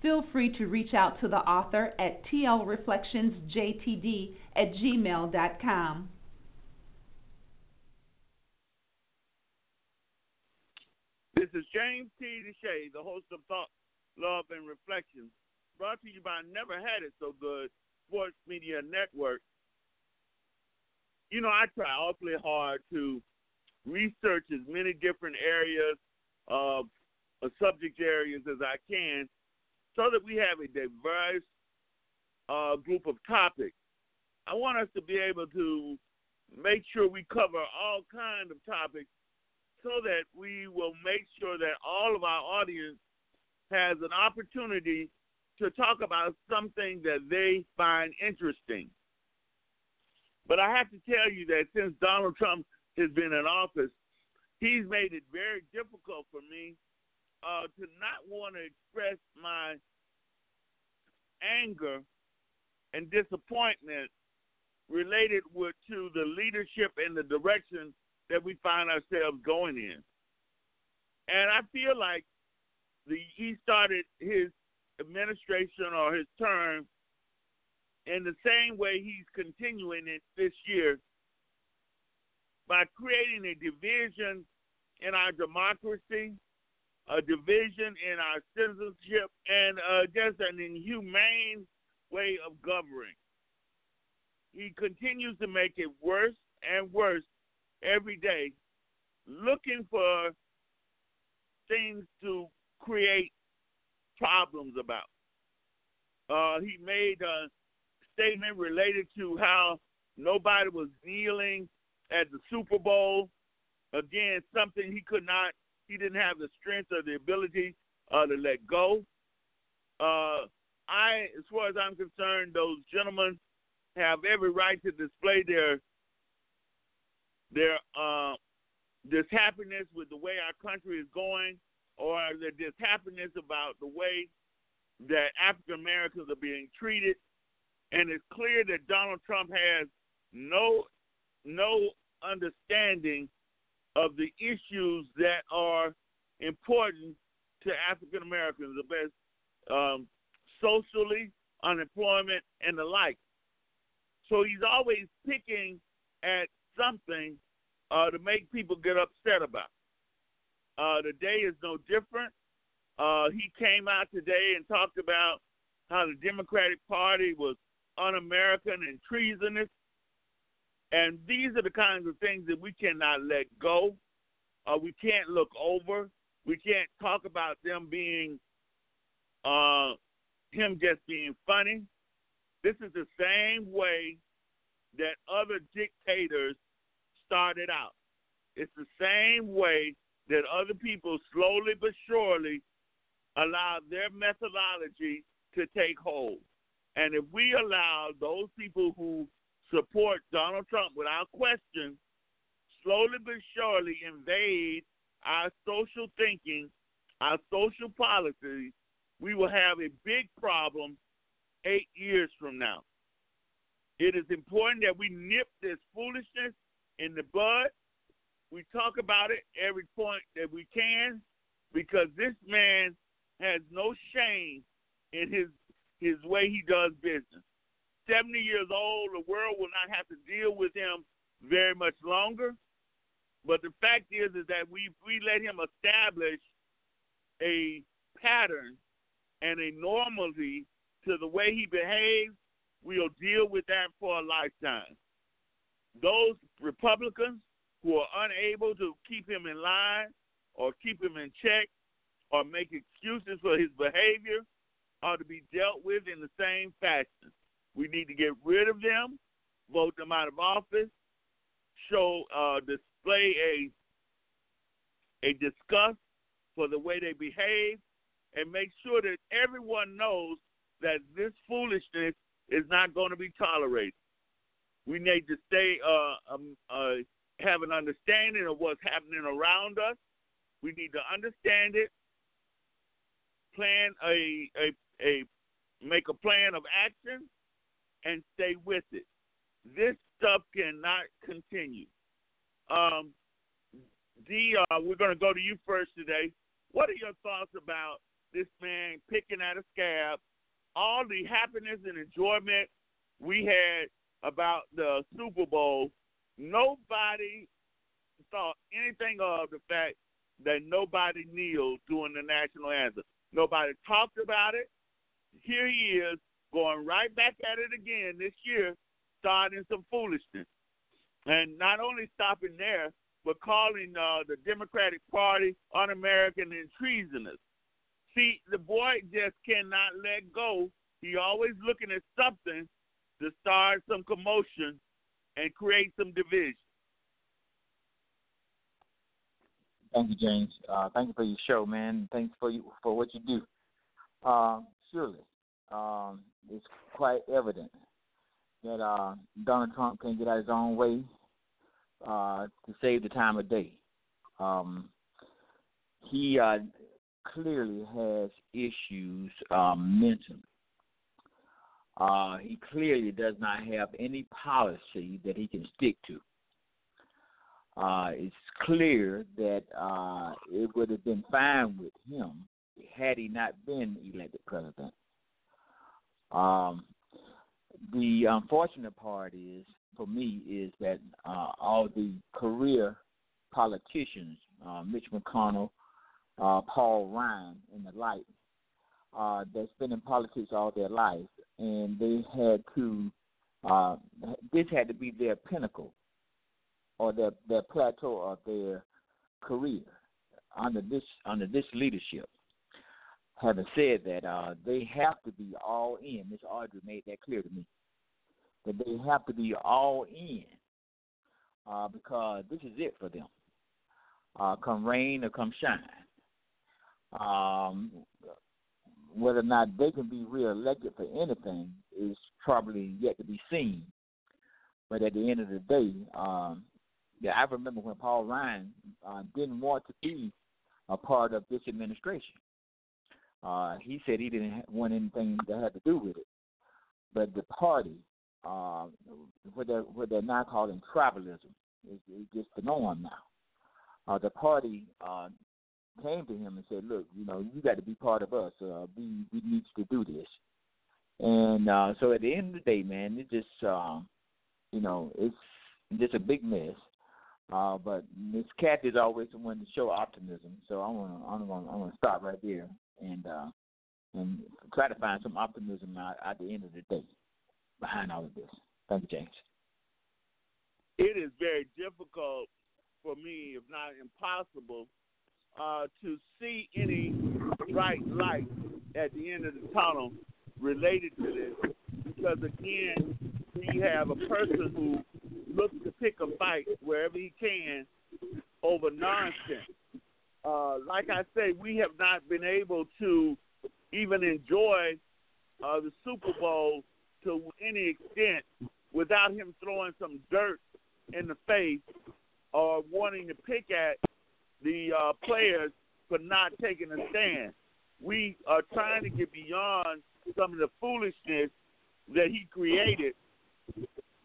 Feel free to reach out to the author at tlreflectionsjtd at gmail.com. This is James T. DeShay, the host of Thought, Love, and Reflections, brought to you by Never Had It So Good Sports Media Network. You know, I try awfully hard to research as many different areas of uh, subject areas as I can so that we have a diverse uh, group of topics. I want us to be able to make sure we cover all kinds of topics so that we will make sure that all of our audience has an opportunity to talk about something that they find interesting. But I have to tell you that since Donald Trump has been in office, he's made it very difficult for me uh, to not want to express my anger and disappointment related with to the leadership and the direction that we find ourselves going in. And I feel like the he started his administration or his term in the same way he's continuing it this year by creating a division in our democracy, a division in our citizenship, and uh, just an inhumane way of governing. He continues to make it worse and worse every day looking for things to create problems about. Uh, he made a statement related to how nobody was kneeling at the Super Bowl. Again, something he could not, he didn't have the strength or the ability uh, to let go. Uh, I, as far as I'm concerned, those gentlemen have every right to display their their uh, this happiness with the way our country is going, or their this happiness about the way that African Americans are being treated. And it's clear that Donald Trump has no no understanding of the issues that are important to African Americans, the best um, socially, unemployment, and the like. So he's always picking at something uh, to make people get upset about. Uh, the day is no different. Uh, he came out today and talked about how the Democratic Party was un-American and treasonous, and these are the kinds of things that we cannot let go. Uh, we can't look over. We can't talk about them being uh, him just being funny. This is the same way that other dictators started out. It's the same way that other people slowly but surely allow their methodology to take hold. And if we allow those people who support Donald Trump without question, slowly but surely invade our social thinking, our social policies, we will have a big problem eight years from now. It is important that we nip this foolishness in the bud. We talk about it every point that we can because this man has no shame in his his way he does business. 70 years old, the world will not have to deal with him very much longer. But the fact is is that we we let him establish a pattern and a normalcy to the way he behaves, we'll deal with that for a lifetime. Those Republicans who are unable to keep him in line or keep him in check or make excuses for his behavior are to be dealt with in the same fashion. We need to get rid of them, vote them out of office, show uh, display a a disgust for the way they behave, and make sure that everyone knows that this foolishness is not going to be tolerated. We need to stay, uh, um, uh, have an understanding of what's happening around us. We need to understand it, plan a, a, a, make a plan of action, and stay with it. This stuff cannot continue. Um, D, uh, we're going to go to you first today. What are your thoughts about this man picking at a scab? All the happiness and enjoyment we had about the Super Bowl, nobody thought anything of the fact that nobody kneeled during the national anthem. Nobody talked about it. Here he is going right back at it again this year, starting some foolishness. And not only stopping there, but calling uh, the Democratic Party un-American and treasonous. See, the boy just cannot let go. He always looking at something to start some commotion and create some division. Thank you, James. Uh, thank you for your show, man. Thanks for you for what you do. Surely, um, it's quite evident that uh, Donald Trump can get out his own way uh, to save the time of day. Um, he uh, clearly has issues um, mentally. Uh, he clearly does not have any policy that he can stick to. Uh, it's clear that uh, it would have been fine with him had he not been elected president. Um, the unfortunate part is, for me, is that uh, all the career politicians, uh, Mitch McConnell, uh, Paul Ryan, and the like, uh, that's been in politics all their life, and they had to. Uh, this had to be their pinnacle or their their plateau of their career under this under this leadership. Having said that, uh, they have to be all in. Miss Audrey made that clear to me that they have to be all in uh, because this is it for them. Uh, come rain or come shine. Um, whether or not they can be reelected for anything is probably yet to be seen. But at the end of the day, um, yeah, I remember when Paul Ryan uh, didn't want to be a part of this administration. Uh, he said he didn't want anything that had to do with it. But the party, uh, what they're what they're now calling tribalism, is, just the norm now. Uh, the party uh, came to him and said, "Look, you know, you got to be part of us. Uh, we we need to do this." And uh, so at the end of the day, man, it just uh, you know it's just a big mess. Uh, but Miss Kathy is always the one to show optimism. So I want to I'm gonna I'm to stop right there and uh, and try to find some optimism out at the end of the day behind all of this. Thank you, James. It is very difficult for me, if not impossible, uh, to see any bright light at the end of the tunnel related to this. Because again, we have a person who looks to pick a fight wherever he can over nonsense. Uh, like I say, we have not been able to even enjoy uh, the Super Bowl to any extent without him throwing some dirt in the face or wanting to pick at the uh, players for not taking a stand. We are trying to get beyond some of the foolishness that he created,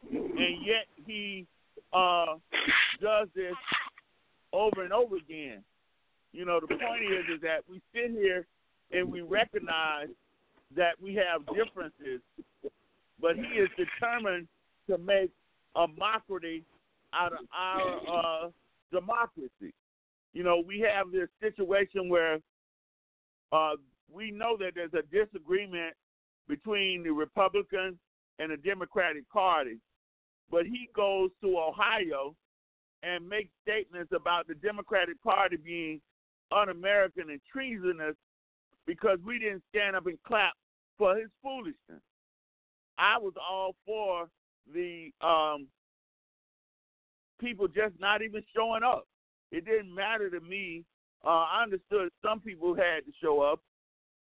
and yet he uh, does this over and over again. You know, the point is is that we sit here and we recognize that we have differences, but he is determined to make a mockery out of our uh, democracy. You know, we have this situation where Uh, we know that there's a disagreement between the Republicans and the Democratic Party, but he goes to Ohio and makes statements about the Democratic Party being un-American and treasonous because we didn't stand up and clap for his foolishness. I was all for the um, people just not even showing up. It didn't matter to me. Uh, I understood some people had to show up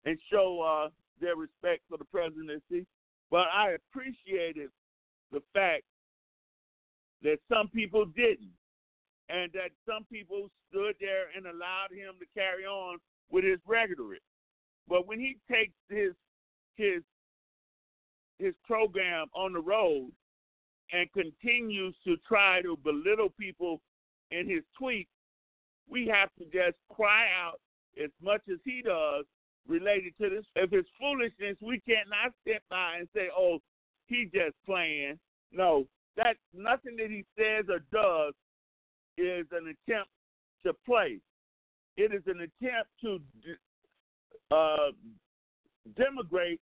and show uh, their respect for the presidency, but I appreciated the fact that some people didn't, and that some people stood there and allowed him to carry on with his rhetoric. But when he takes his his his program on the road and continues to try to belittle people in his tweets, we have to just cry out as much as he does related to this. If it's foolishness, we cannot step by and say, "Oh, he's just playing." No, that nothing that he says or does is an attempt to play. It is an attempt to uh, demigrate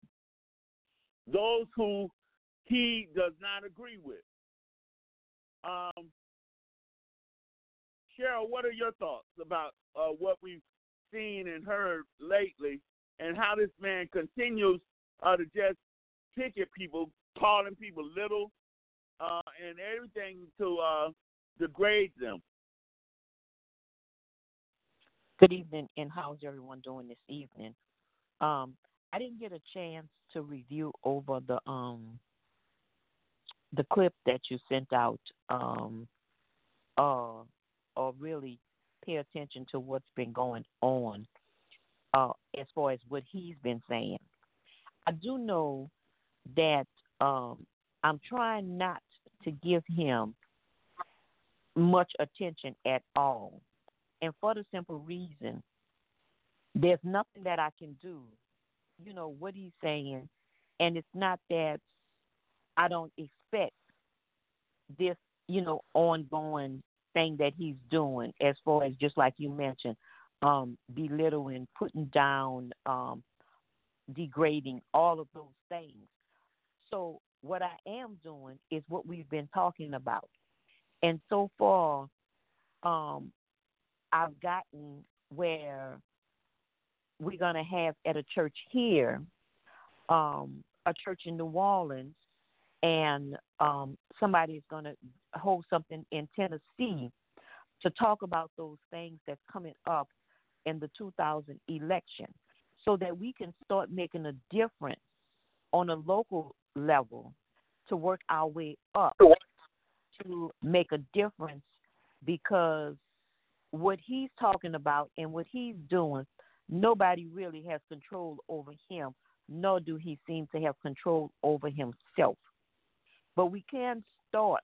those who he does not agree with. Um, Cheryl, what are your thoughts about uh, what we've seen and heard lately, and how this man continues uh, to just pick at people, calling people little, uh, and everything to uh, degrade them? Good evening, and how's everyone doing this evening? Um, I didn't get a chance to review over the um the clip that you sent out, um, uh, or really pay attention to what's been going on, uh, as far as what he's been saying. I do know that um, I'm trying not to give him much attention at all. And for the simple reason, there's nothing that I can do. You know, what he's saying, and it's not that I don't expect this, you know, ongoing thing that he's doing as far as just like you mentioned, um, belittling, putting down, um, degrading, all of those things. So what I am doing is what we've been talking about. And so far, um, I've gotten where we're going to have at a church here, um, a church in New Orleans, and um, somebody is going to hold something in Tennessee to talk about those things that's coming up in the 2000 election so that we can start making a difference on a local level to work our way up to make a difference because what he's talking about and what he's doing, nobody really has control over him, nor do he seem to have control over himself. But we can start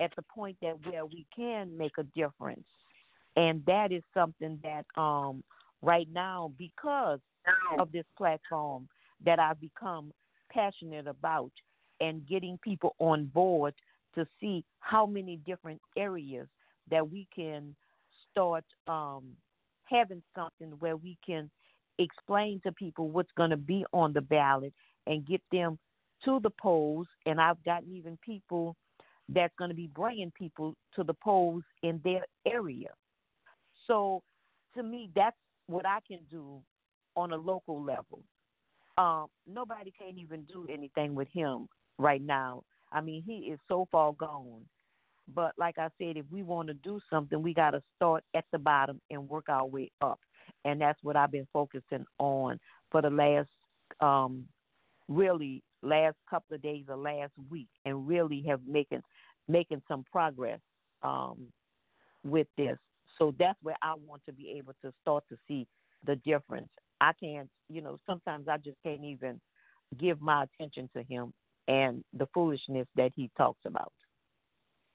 at the point that where we can make a difference. And that is something that um right now because of this platform that I've become passionate about and getting people on board to see how many different areas that we can start um, having something where we can explain to people what's going to be on the ballot and get them to the polls. And I've gotten even people that's going to be bringing people to the polls in their area. So to me, that's what I can do on a local level. Um, nobody can even do anything with him right now. I mean, he is so far gone. But like I said, if we want to do something, we got to start at the bottom and work our way up. And that's what I've been focusing on for the last, um, really last couple of days or last week, and really have making making some progress um, with this. So that's where I want to be able to start to see the difference. I can't, you know, sometimes I just can't even give my attention to him and the foolishness that he talks about.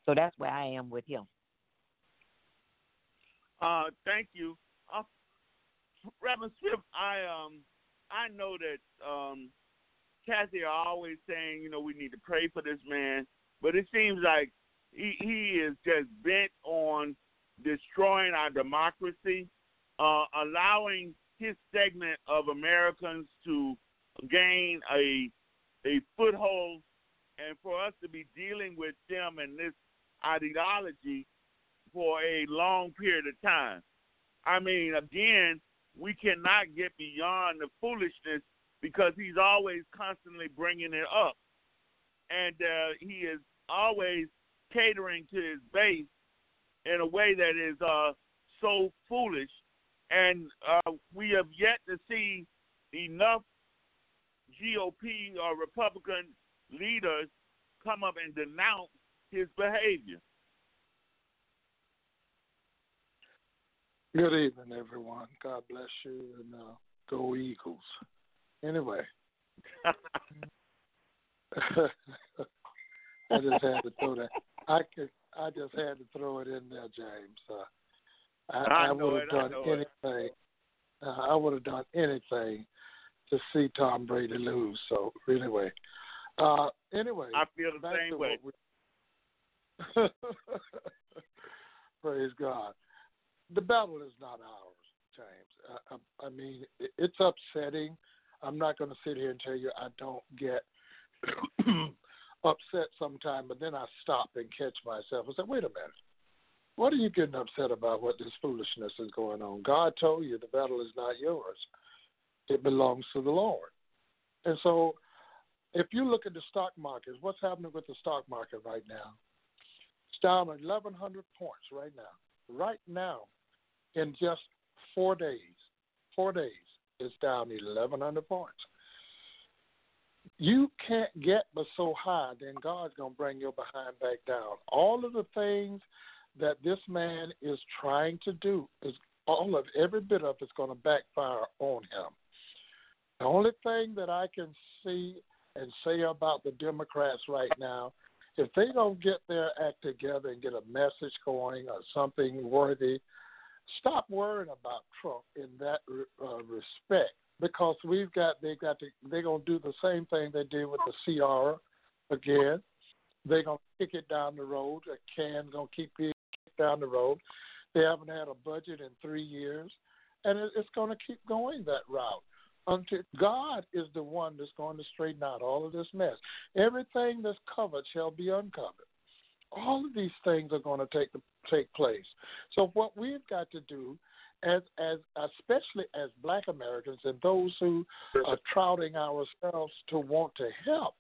So that's where I am with him. Uh, thank you, uh, Reverend Swift. I um, I know that um, Kathy are always saying, you know, we need to pray for this man, but it seems like he he is just bent on destroying our democracy, uh, allowing his segment of Americans to gain a a foothold and for us to be dealing with them and this ideology for a long period of time. I mean, again, we cannot get beyond the foolishness because he's always constantly bringing it up. And uh, he is always catering to his base in a way that is uh, so foolish. And uh, we have yet to see enough GOP or Republican leaders come up and denounce his behavior. Good evening, everyone. God bless you, and uh, go Eagles. Anyway, I just had to throw that. I could. I just had to throw it in there, James. Uh, I, I, I would have done anything. Uh, I would have done anything to see Tom Brady lose. So anyway, uh, anyway, I feel the same way. We... Praise God. The battle is not ours, James. I, I, I mean, it's upsetting. I'm not going to sit here and tell you I don't get upset sometimes, but then I stop and catch myself and say, wait a minute. What are you getting upset about what this foolishness is going on? God told you the battle is not yours. It belongs to the Lord. And so if you look at the stock market, what's happening with the stock market right now? It's down 1,100 points right now. Right now, in just four days, four days, it's down 1,100 points. You can't get but so high, then God's going to bring your behind back down. All of the things that this man is trying to do is all of every bit of it's going to backfire on him. The only thing that I can see and say about the Democrats right now, if they don't get their act together and get a message going or something worthy, stop worrying about Trump in that uh, respect because we've got they got to they're gonna do the same thing they did with the CR again. They're gonna kick it down the road. A can gonna keep it down the road. They haven't had a budget in three years, and it's to keep going that route until God is the one that's going to straighten out all of this mess. Everything that's covered shall be uncovered. All of these things are going to take take place. So what we've got to do, as as especially as Black Americans and those who are trouting ourselves to want to help,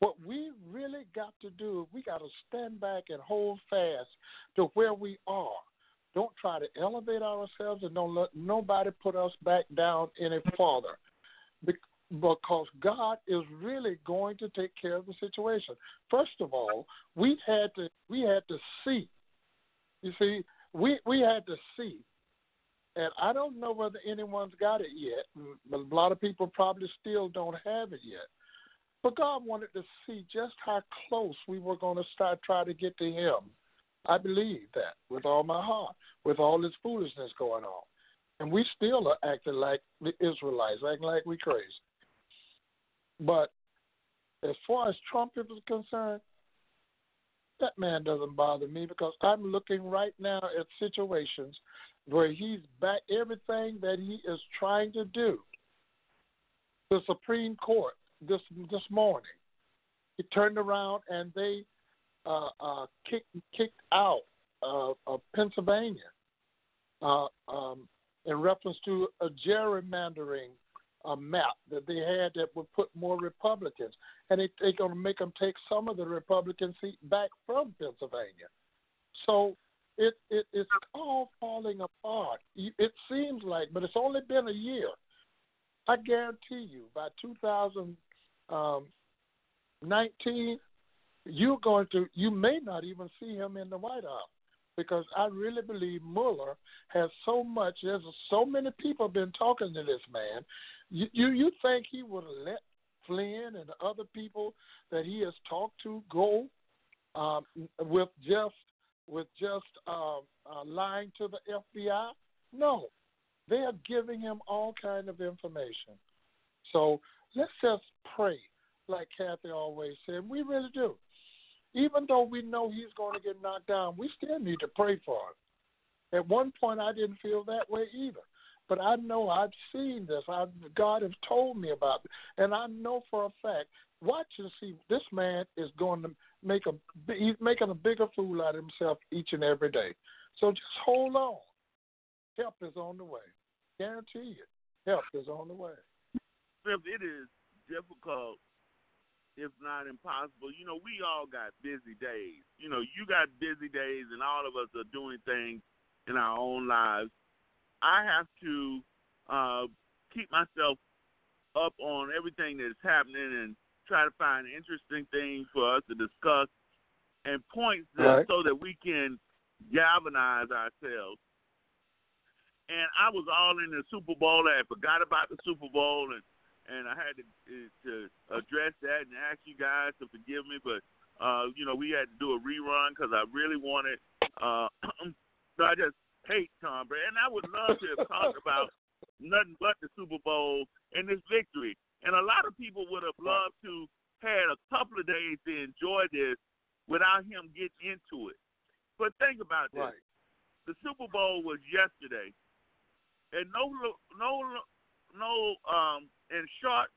what we really got to do, we got to stand back and hold fast to where we are. Don't try to elevate ourselves and don't let nobody put us back down any farther. Because God is really going to take care of the situation. First of all, we had to we had to see. You see, we we had to see and I don't know whether anyone's got it yet. Mm, a lot of people probably still don't have it yet. But God wanted to see just how close we were going to start trying to get to Him. I believe that with all my heart, with all this foolishness going on. And we still are acting like the Israelites, acting like we crazy. But as far as Trump is concerned, that man doesn't bother me because I'm looking right now at situations where he's back everything that he is trying to do. The Supreme Court this this morning. He turned around and they uh, uh, kicked kicked out uh, of Pennsylvania uh, um, in reference to a gerrymandering uh, map that they had that would put more Republicans, and they, they're going to make them take some of the Republican seat back from Pennsylvania. So it, it it's all falling apart. It seems like, but it's only been a year. I guarantee you, by 2000 um, 19, you're going to, you may not even see him in the White House because I really believe Mueller has so much. There's so many people been talking to this man. You you, you think he would let Flynn and the other people that he has talked to go um, with just with just uh, uh, lying to the FBI? No, they are giving him all kind of information. So let's just pray, like Kathy always said. We really do. Even though we know he's going to get knocked down, we still need to pray for him. At one point, I didn't feel that way either. but I know I've seen this. I God has told me about it, and I know for a fact. Watch and see. This man is going to make a he's making a bigger fool out of himself each and every day. So just hold on. Help is on the way. Guarantee you, help is on the way. It is difficult, if not impossible, you know, we all got busy days. You know, you got busy days, and all of us are doing things in our own lives. I have to uh, keep myself up on everything that's happening and try to find interesting things for us to discuss and points right. so that we can galvanize ourselves. And I was all in the Super Bowl. I forgot about the Super Bowl, and and I had to to address that and ask you guys to forgive me. But uh, you know, we had to do a rerun because I really wanted. Uh, so I just hate Tom Brady, and I would love to have talked about nothing but the Super Bowl and this victory. And a lot of people would have loved to had a couple of days to enjoy this without him getting into it. But think about this: right. the Super Bowl was yesterday, and no, no, no. Um, in short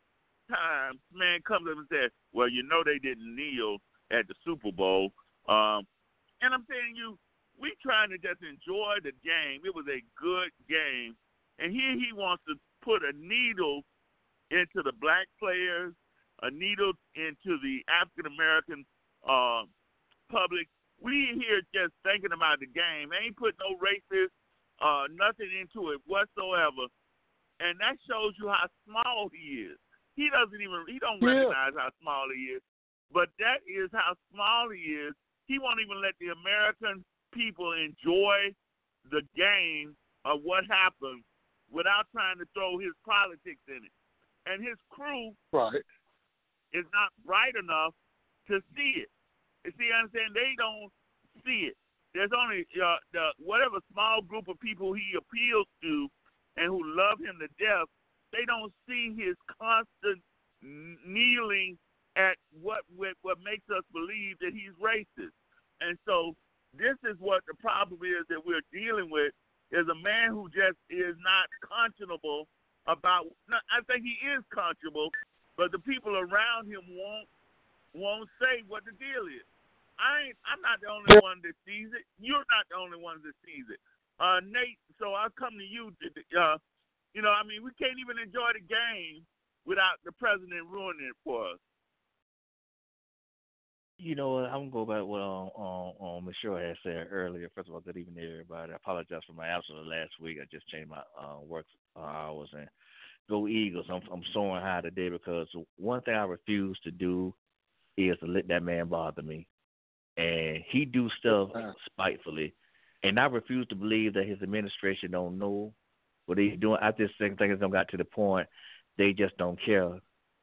time, man comes up and says, "Well, you know they didn't kneel at the Super Bowl." Um, and I'm telling you, we trying to just enjoy the game. It was a good game, and here he wants to put a needle into the black players, a needle into the African American uh, public we here just thinking about the game. ain't put no racist, uh, nothing into it whatsoever, and that shows you how small he is. He doesn't even he don't yeah. recognize how small he is, but that is how small he is. He won't even let the American people enjoy the game of what happened without trying to throw his politics in it. And his crew right. is not bright enough to see it. You see, I'm saying they don't see it. There's only uh, the whatever small group of people he appeals to and who love him to death. They don't see his constant kneeling at what what makes us believe that he's racist. And so this is what the problem is that we're dealing with is a man who just is not conscionable about. I think he is conscionable, but the people around him won't won't say what the deal is. I ain't, I'm not the only one that sees it. You're not the only one that sees it. Uh, Nate, so I'll come to you. To, uh, you know, I mean, we can't even enjoy the game without the president ruining it for us. You know, what? I'm gonna go back what um, um, um Michelle had said earlier. First of all, good evening everybody. I apologize for my absence last week. I just changed my uh, work hours and go Eagles. I'm I'm soaring high today because one thing I refuse to do is to let that man bother me, and he do stuff spitefully, and I refuse to believe that his administration don't know what he's doing. I just think things don't got to the point they just don't care.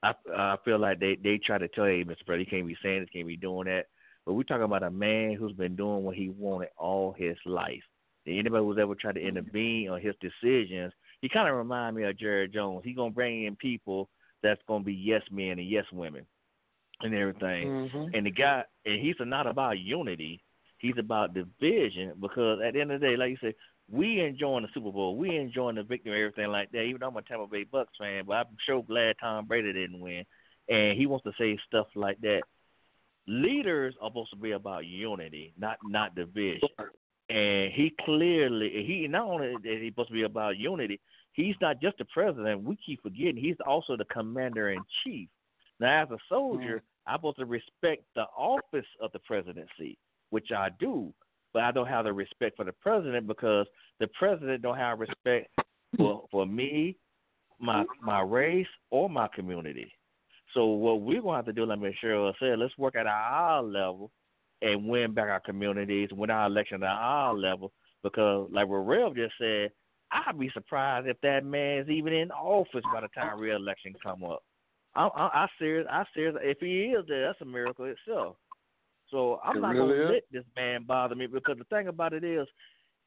I I feel like they they try to tell you, Mr. President, you can't be saying this, can't be doing that. But we're talking about a man who's been doing what he wanted all his life. And anybody who's ever tried to intervene on his decisions he kind of remind me of Jerry Jones. He gonna bring in people that's gonna be yes men and yes women and everything. Mm-hmm. And the guy, and he's not about unity. He's about division because at the end of the day, like you said, we enjoying the Super Bowl, we enjoying the victory, and everything like that. Even though I'm a Tampa Bay Bucks fan, but I'm sure glad Tom Brady didn't win. And he wants to say stuff like that. Leaders are supposed to be about unity, not not division and he clearly he not only is he supposed to be about unity, he's not just the president. We keep forgetting he's also the commander in chief. Now, as a soldier, mm-hmm. I'm supposed to respect the office of the presidency, which I do, but I don't have the respect for the president because the president don't have respect for for me, my my race, or my community. So what we're gonna have to do, like Ms. Cheryl said, let's work at our level and win back our communities, win our election at our level. Because, like what just said, I'd be surprised if that man's even in office by the time re-election come up. I, I, I serious, I serious. If he is there, that's a miracle itself. So I'm it not really gonna is. let this man bother me because the thing about it is,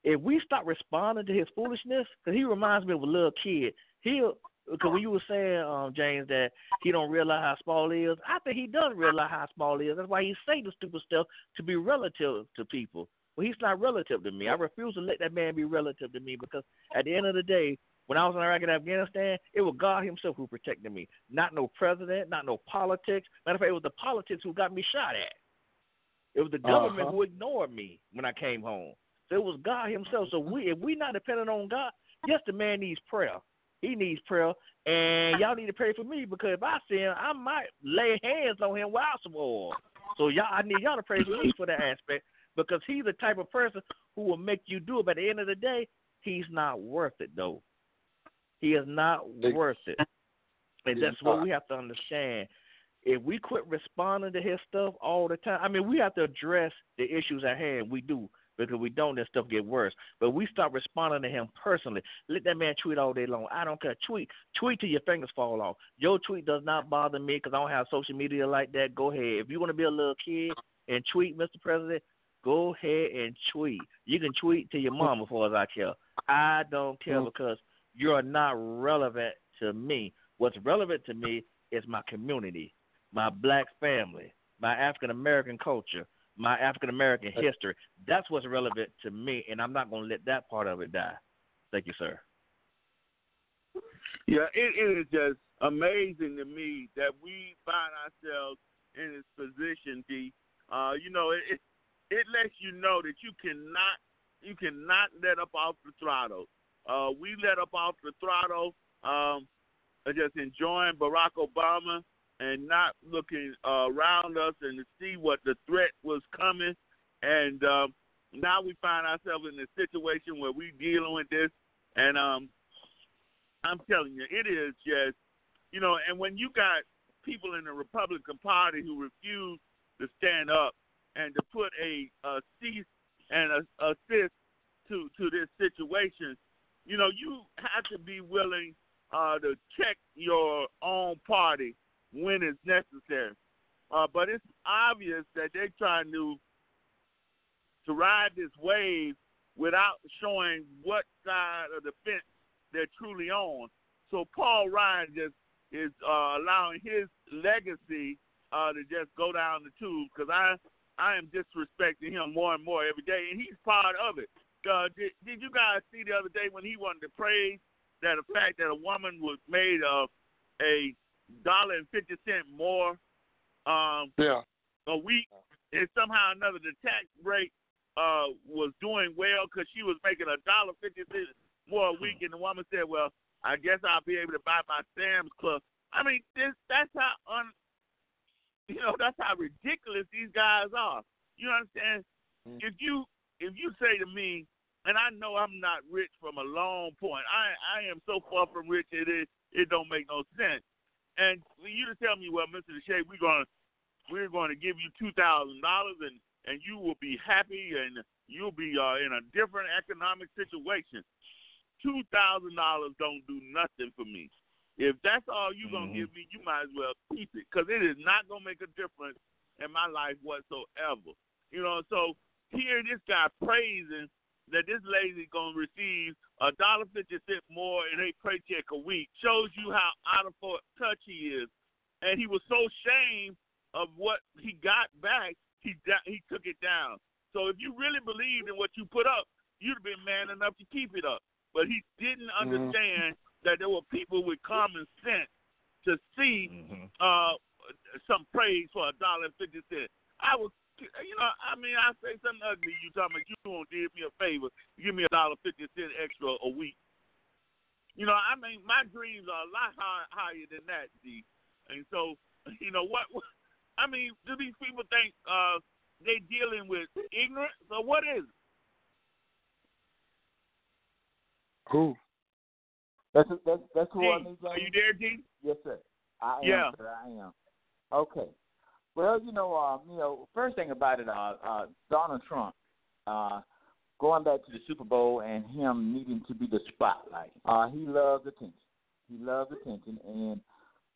if we stop responding to his foolishness, because he reminds me of a little kid, he'll because when you were saying, um, James, that he don't realize how small he is, I think he does realize how small he is. That's why he say the stupid stuff to be relative to people. Well, he's not relative to me. I refuse to let that man be relative to me because at the end of the day, When I was in Iraq and Afghanistan, it was God Himself who protected me, not no president, not no politics. Matter of fact, it was the politics who got me shot at. It was the government Uh-huh. who ignored me when I came home. So it was God Himself. So we, if we not dependent on God, yes, the man needs prayer. He needs prayer, and y'all need to pray for me because if I sin, I might lay hands on him without some oil. So y'all, I need y'all to pray for me for that aspect because he's the type of person who will make you do it. But at the end of the day, he's not worth it though. He is not worth it, and that's what we have to understand. If we quit responding to his stuff all the time, I mean, we have to address the issues at hand. We do because we don't, then stuff get worse. But we start responding to him personally. Let that man tweet all day long. I don't care. Tweet, tweet till your fingers fall off. Your tweet does not bother me because I don't have social media like that. Go ahead. If you want to be a little kid and tweet, Mr. President, go ahead and tweet. You can tweet to your mom as far as I care. I don't care Mm. because you're not relevant to me. What's relevant to me is my community, my black family, my African American culture, my African American history. That's what's relevant to me, and I'm not going to let that part of it die. Thank you, sir. Yeah, it, it is just amazing to me that we find ourselves in this position, D. Uh, you know, it, it it lets you know that you cannot you cannot let up off the throttle. Uh, we let up off the throttle, um, just enjoying Barack Obama and not looking uh, around us and to see what the threat was coming. And um, now we find ourselves in a situation where we're dealing with this, and um, I'm telling you, it is just, you know, and when you got people in the Republican Party who refuse to stand up and to put a, a cease and a, assist to to this situation, you know, you have to be willing uh, to check your own party when it's necessary. Uh, but it's obvious that they're trying to to ride this wave without showing what side of the fence they're truly on. So Paul Ryan just is uh, allowing his legacy uh, to just go down the tube because I I am disrespecting him more and more every day, and he's part of it. Uh, did, did you guys see the other day when he wanted to praise that the fact that a woman was made of a dollar and fifty cent more um, Yeah. a week, and somehow or another the tax rate uh, was doing well because she was making a dollar fifty cent more a week, and the woman said, "Well, I guess I'll be able to buy my Sam's Club." I mean, this that's how un, you know, that's how ridiculous these guys are. You understand? If you if you say to me, and I know I'm not rich from a long point, I I am so far from rich it is it don't make no sense. And for you to tell me, well, Mr. DeShay, we're gonna we're going to give you two thousand dollars and and you will be happy and you'll be uh, in a different economic situation. Two thousand dollars don't do nothing for me. If that's all you're gonna Mhm. give me, you might as well keep it because it is not gonna make a difference in my life whatsoever. You know, so here this guy praising that this lady gonna receive a dollar fifty cent more in a paycheck a week shows you how out of touch he is. And he was so ashamed of what he got back, he he took it down. So if you really believed in what you put up, you'd have been man enough to keep it up. But he didn't understand that there were people with common sense to see Mm-hmm. uh some praise for a dollar fifty cent. I was you know, I mean I say something ugly, you talking about you won't do me a favor, give me a dollar fifty cent extra a week. You know, I mean my dreams are a lot high, higher than that, D. And so, you know, what, what I mean, do these people think uh they dealing with ignorance or what is it? Who? That's that's that's who D, I need. are you there, D? Yes, sir. I am, Yeah. sir. I am. Okay. Well, you know, um, you know, first thing about it, uh, uh, Donald Trump, uh, going back to the Super Bowl and him needing to be the spotlight. Uh, he loves attention. He loves attention, and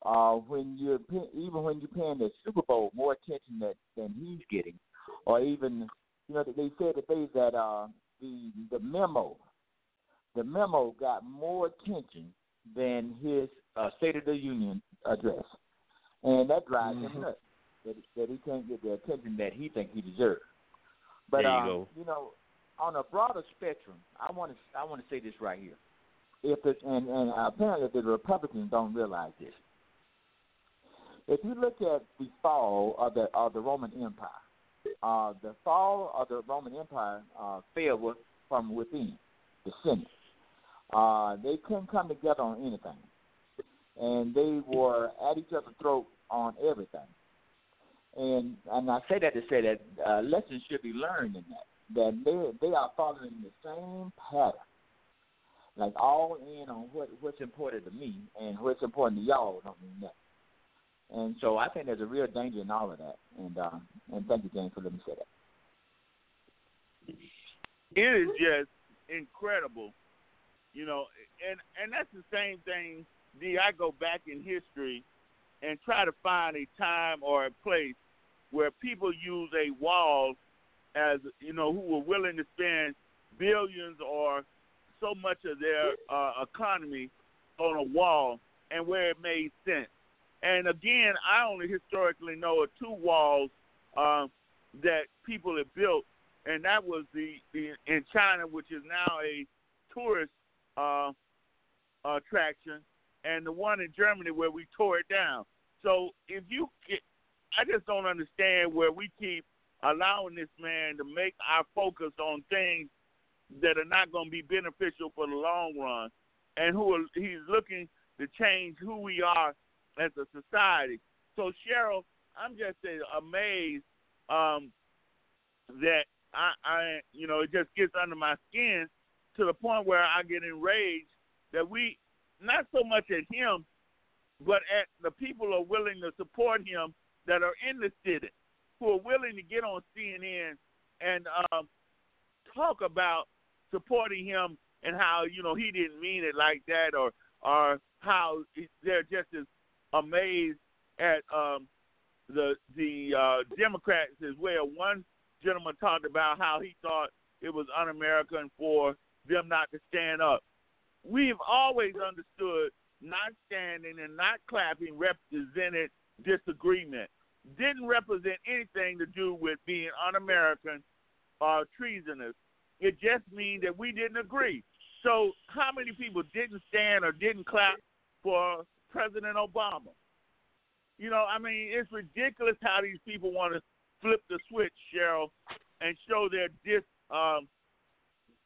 uh, when you're pay- even when you're paying the Super Bowl more attention that than he's getting, or even you know they said they that uh, the the memo, the memo got more attention than his uh, State of the Union address, and that drives Mhm. him nuts. That, that he can't get the attention that he thinks he deserves. But you uh, go. you know, on a broader spectrum, I want to I want to say this right here. if it and, and apparently the Republicans don't realize this. If you look at the fall of the of the Roman Empire, uh, the fall of the Roman Empire uh, fell from within the Senate. Uh, they couldn't come together on anything, and they were at each other's throat on everything. And and I say that to say that uh, lessons should be learned in that that they they are following the same pattern, like all in on what what's important to me and what's important to y'all don't mean nothing. And so I think there's a real danger in all of that. And uh, and thank you, James, for letting me say that. It is just incredible, you know, and and that's the same thing. D, I go back in history and try to find a time or a place where people use a wall as you know who were willing to spend billions or so much of their uh, economy on a wall and where it made sense. And again, I only historically know of two walls uh, that people have built, and that was the, the in China, which is now a tourist uh, attraction, and the one in Germany where we tore it down. So if you, I just don't understand where we keep allowing this man to make our focus on things that are not going to be beneficial for the long run, and who are, he's looking to change who we are as a society. So Cheryl, I'm just amazed um, that I, I, you know, it just gets under my skin to the point where I get enraged that we, not so much at him, but at the people are willing to support him that are in the city, who are willing to get on CNN and um, talk about supporting him and how you know he didn't mean it like that, or or how they're just as amazed at um, the the uh, Democrats as well. One gentleman talked about how he thought it was un-American for them not to stand up. We've always understood not standing and not clapping represented disagreement. Didn't represent anything to do with being un-American or treasonous. It just means that we didn't agree. So, how many people didn't stand or didn't clap for President Obama. You know, I mean, it's ridiculous how these people want to flip the switch, Cheryl, and show their dis, um,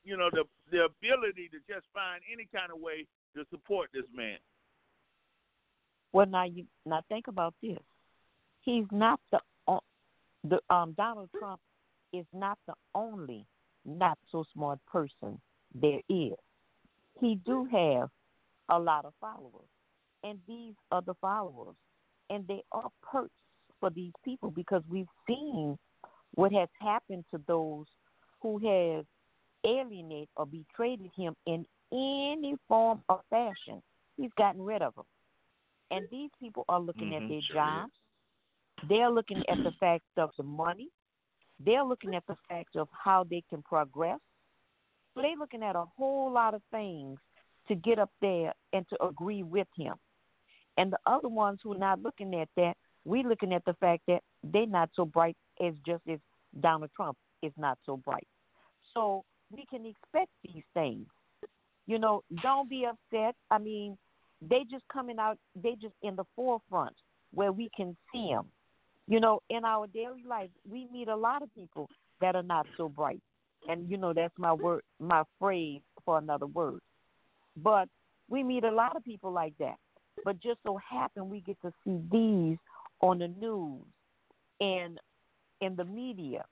you know, the the ability to just find any kind of way to support this man. Well, now you now think about this. He's not the the um Donald Trump is not the only not so smart person there is. He do have a lot of followers and these are the followers. And they are perks for these people because we've seen what has happened to those who have alienated or betrayed him in any form or fashion. He's gotten rid of them. And these people are looking mm-hmm, at their sure jobs. They're looking at the fact of the money. They're looking at the fact of how they can progress. So they're looking at a whole lot of things to get up there and to agree with him. And the other ones who are not looking at that, we're looking at the fact that they're not so bright as just as Donald Trump is not so bright. So we can expect these things. You know, don't be upset. I mean, they just coming out. They just in the forefront where we can see them. You know, in our daily life, we meet a lot of people that are not so bright, and you know that's my word, my phrase for another word. But we meet a lot of people like that. But just so happen we get to see these on the news and in the media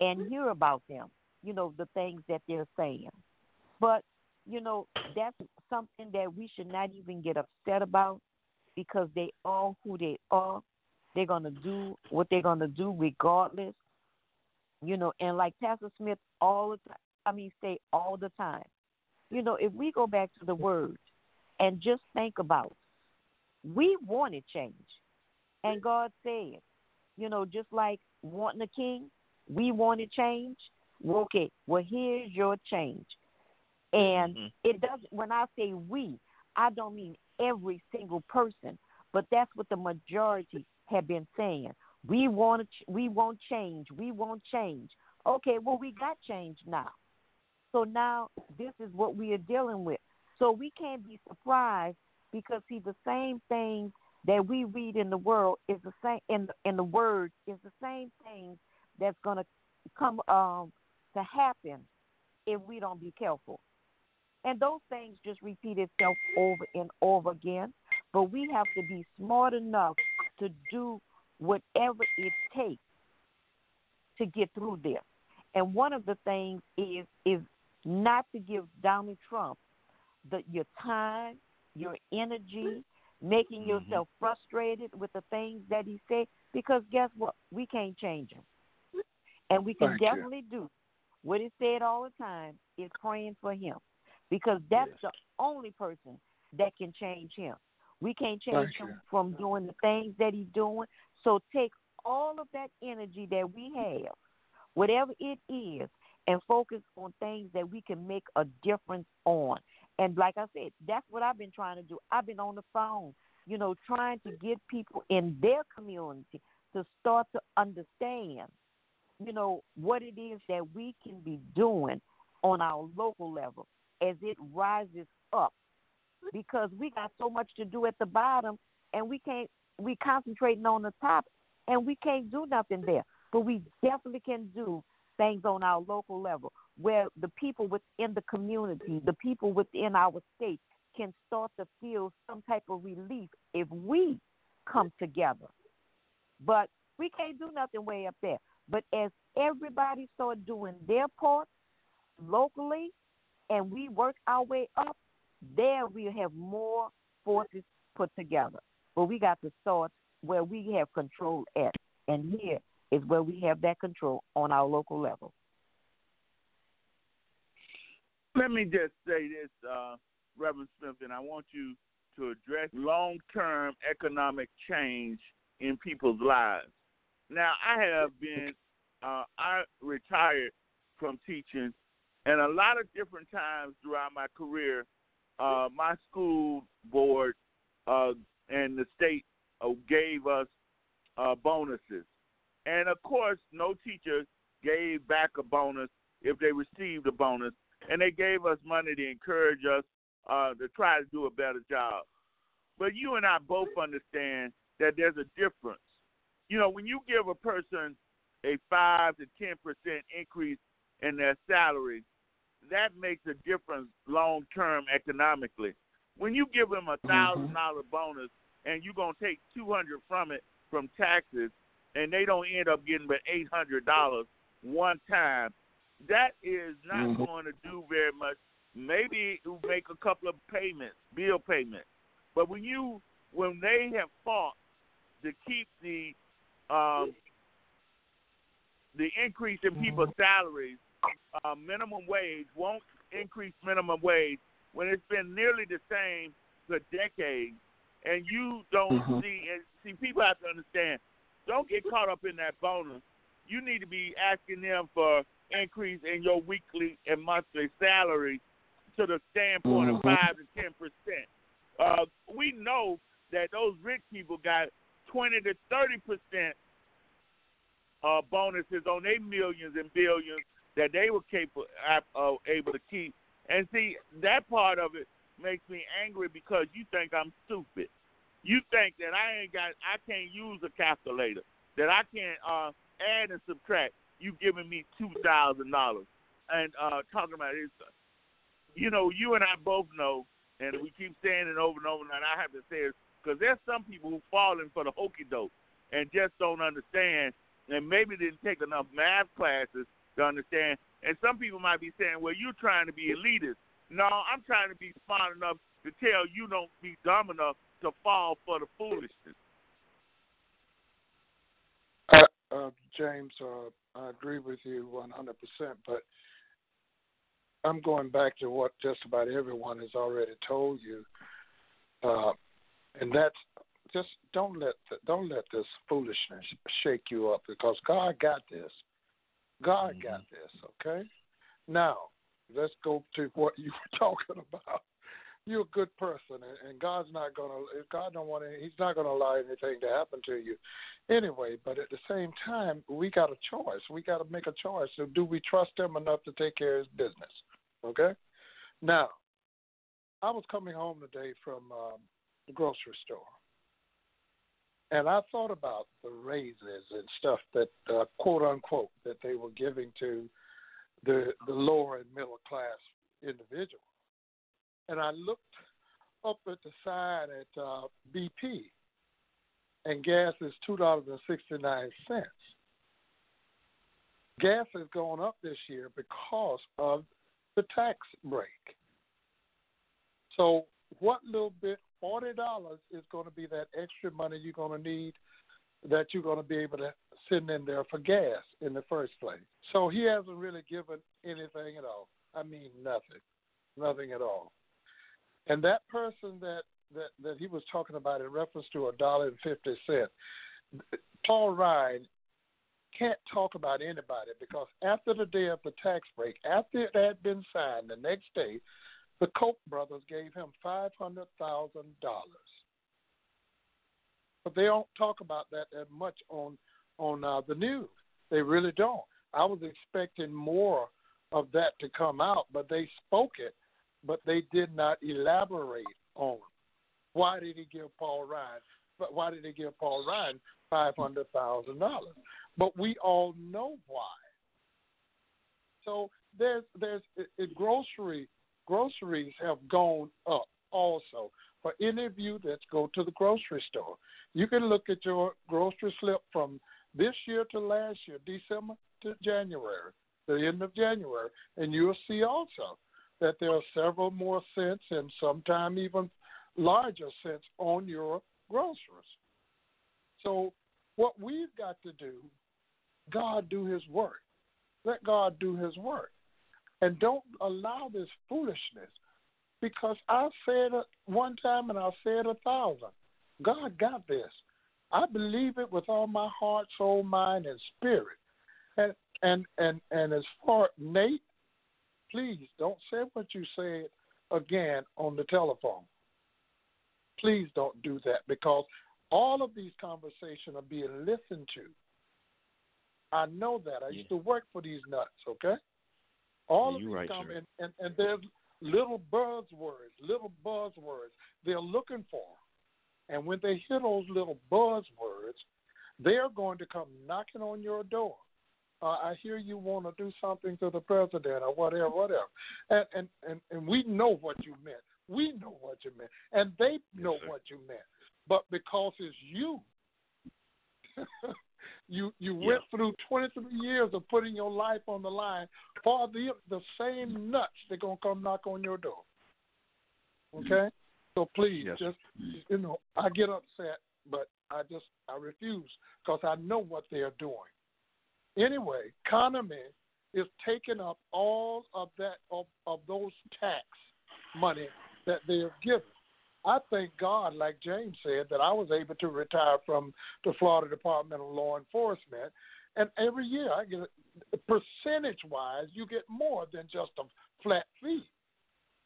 and hear about them, you know, the things that they're saying. But, you know, that's something that we should not even get upset about because they are who they are. They're going to do what they're going to do regardless. You know, and like Pastor Smith all the time, I mean, say all the time, you know, if we go back to the word and just think about we wanted change. And God said, you know, just like wanting a king, we wanted change. Okay, well, here's your change. And mm-hmm. it doesn't, when I say we, I don't mean every single person, but that's what the majority have been saying. We want, we want change. We want change. Okay, well, we got change now. So now this is what we are dealing with. So we can't be surprised because see the same things that we read in the world is the same in the, in the word is the same thing that's going to come um, to happen if we don't be careful. And those things just repeat itself over and over again. But we have to be smart enough to do whatever it takes to get through this. And one of the things is is not to give Donald Trump the your time, your energy, making mm-hmm. yourself frustrated with the things that he said, because guess what? We can't change him. And we can Thank definitely you. do what he said all the time is praying for him. Because that's yes. the only person that can change him. We can't change Thank him you. from doing the things that he's doing. So take all of that energy that we have, whatever it is, and focus on things that we can make a difference on. And like I said, that's what I've been trying to do. I've been on the phone, you know, trying to get people in their community to start to understand, you know, what it is that we can be doing on our local level as it rises up. Because we got so much to do at the bottom and we can't we concentrating on the top and we can't do nothing there. But we definitely can do things on our local level where the people within the community, the people within our state can start to feel some type of relief if we come together. But we can't do nothing way up there. But as everybody start doing their part locally and we work our way up, there we'll have more forces put together. But we got to start where we have control at. And here is where we have that control on our local level. Let me just say this, uh, Reverend Smith, and I want you to address long term economic change in people's lives. Now, I have been, uh, I retired from teaching, and a lot of different times throughout my career, uh, my school board uh, and the state uh, gave us uh, bonuses. And of course, no teacher gave back a bonus if they received a bonus and they gave us money to encourage us uh, to try to do a better job. But you and I both understand that there's a difference. You know, when you give a person a five to ten percent increase in their salary, that makes a difference long term economically. When you give them a thousand dollar bonus and you're gonna take two hundred from it from taxes, and they don't end up getting but eight hundred dollars one time, that is not mm-hmm. going to do very much. Maybe it will make a couple of payments, bill payments. But when you when they have fought to keep the um, the increase in people's salaries, uh, minimum wage won't increase minimum wage when it's been nearly the same for decades, and you don't mm-hmm. see and see people have to understand. Don't get caught up in that bonus. You need to be asking them for increase in your weekly and monthly salary to the standpoint mm-hmm. of five to ten percent. Uh, we know that those rich people got twenty to thirty percent uh, bonuses on their millions and billions that they were capable uh, able to keep. And see that part of it makes me angry because you think I'm stupid. You think that I ain't got, I can't use a calculator, that I can't uh, add and subtract you giving me two thousand dollars and uh talking about it. You know, you and I both know, and we keep saying it over and over, and I have to say it because there's some people who falling for the hokey doke and just don't understand, and maybe didn't take enough math classes to understand. And some people might be saying, "Well, you're trying to be elitist." No, I'm trying to be smart enough to tell you don't be dumb enough to fall for the foolishness. Uh, uh, James, uh, I agree with you 100%, but I'm going back to what just about everyone has already told you, uh, and that's just don't let the, don't let this foolishness shake you up because God got this. God mm-hmm. got this. Okay. Now let's go to what you were talking about you're a good person, and, and God's not gonna. God don't want to. He's not gonna allow anything to happen to you, anyway. But at the same time, we got a choice. We got to make a choice. So, do we trust Him enough to take care of His business? Okay. Now, I was coming home today from um, the grocery store, and I thought about the raises and stuff that uh, quote unquote that they were giving to the the lower and middle class individual. And I looked up at the sign at uh, BP, and gas is two dollars and sixty nine cents. Gas has gone up this year because of the tax break. So, what little bit, forty dollars, is going to be that extra money you're going to need that you're going to be able to send in there for gas in the first place. So he hasn't really given anything at all. I mean, nothing, nothing at all. And that person that that that he was talking about in reference to a dollar and fifty cent, Paul Ryan can't talk about anybody because after the day of the tax break, after it had been signed, the next day, the Koch brothers gave him five hundred thousand dollars. But they don't talk about that that much on on uh, the news. They really don't. I was expecting more of that to come out, but they spoke it, but they did not elaborate on why did he give Paul Ryan. But why did he give Paul Ryan five hundred thousand dollars? But we all know why. So there's there's it, it, grocery groceries have gone up also. For any of you that go to the grocery store, you can look at your grocery slip from this year to last year, December to January, the end of January, and you'll see also that there are several more cents and sometimes even larger cents on your groceries. So what we've got to do, God do his work. Let God do his work. And don't allow this foolishness because I said it one time and I'll say it a thousand. God got this. I believe it with all my heart, soul, mind, and spirit. And and and and as far Nate, please don't say what you said again on the telephone. Please don't do that because all of these conversations are being listened to. I know that. I yeah. used to work for these nuts, okay? All yeah, of these right, come and, and, and there's little buzzwords, little buzzwords they're looking for. And when they hear those little buzzwords, they're going to come knocking on your door. Uh, I hear you want to do something to the president or whatever, whatever. And, and, and, and we know what you meant. We know what you meant. And they know yes, what you meant. But because it's you, you you yeah. went through 23 years of putting your life on the line for the the same nuts they're going to come knock on your door. Mm-hmm. Okay? So please, yes. just you know, I get upset, but I just I refuse because I know what they're doing. Anyway, economy is taking up all of that of, of those tax money that they have given. I thank God, like James said, that I was able to retire from the Florida Department of Law Enforcement, and every year I get percentage wise, you get more than just a flat fee.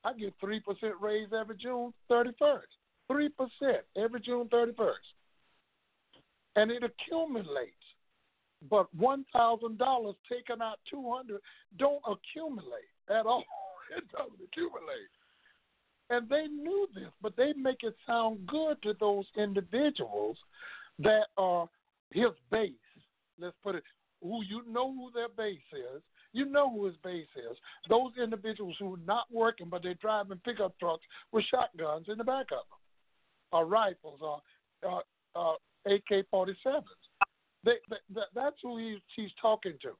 I get three percent raise every June thirty first. Three percent every June thirty first. And it accumulates. But one thousand dollars taken out two hundred don't accumulate at all. It doesn't accumulate. And they knew this, but they make it sound good to those individuals that are his base. Let's put it who you know who their base is, you know who his base is. Those individuals who are not working, but they're driving pickup trucks with shotguns in the back of them, or rifles, or uh, AK-47s. They, they, that's who he, he's talking to.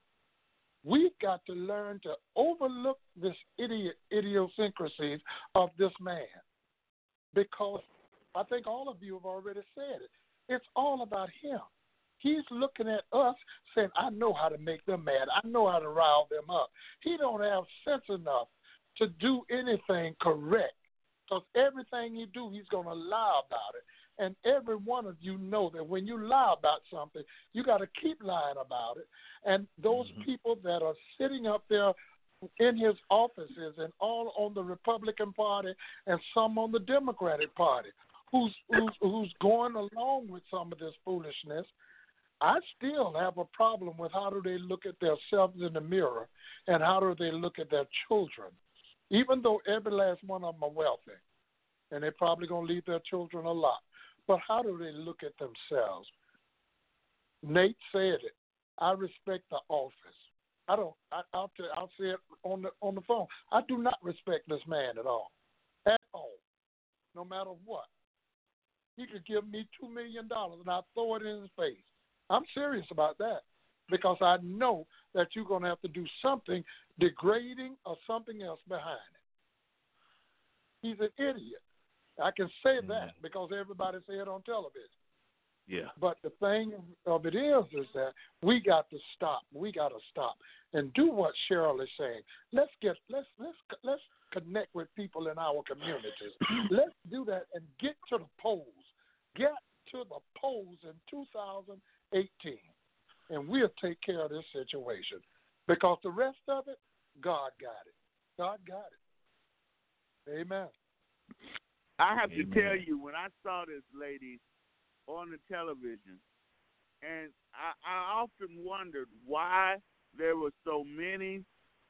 We've got to learn to overlook this idiot idiosyncrasies of this man, because I think all of you have already said it. It's all about him. He's looking at us saying, I know how to make them mad. I know how to rile them up. He don't have sense enough to do anything correct. Because everything he do, he's going to lie about it. And every one of you know that when you lie about something, you got to keep lying about it. And those mm-hmm. people that are sitting up there in his offices and all on the Republican Party and some on the Democratic Party, who's who's who's going along with some of this foolishness I still have a problem with how do they look at themselves in the mirror and how do they look at their children. Even though every last one of them are wealthy, and they're probably going to leave their children a lot. But how do they look at themselves? Nate said it. I respect the office. I don't. I, I'll tell, I'll say it on the on the phone. I do not respect this man at all, at all, no matter what. He could give me two million dollars and I'll throw it in his face. I'm serious about that because I know that you're going to have to do something degrading or something else behind it. He's an idiot. I can say mm-hmm. that because everybody said on television. Yeah. But the thing of it is, is that we got to stop. We got to stop and do what Cheryl is saying. Let's get let's let's let's connect with people in our communities. let's do that and get to the polls. Get to the polls in 2018, and we'll take care of this situation. Because the rest of it, God got it. God got it. Amen. I have Amen. to tell you, when I saw this lady on the television, and I, I often wondered why there were so many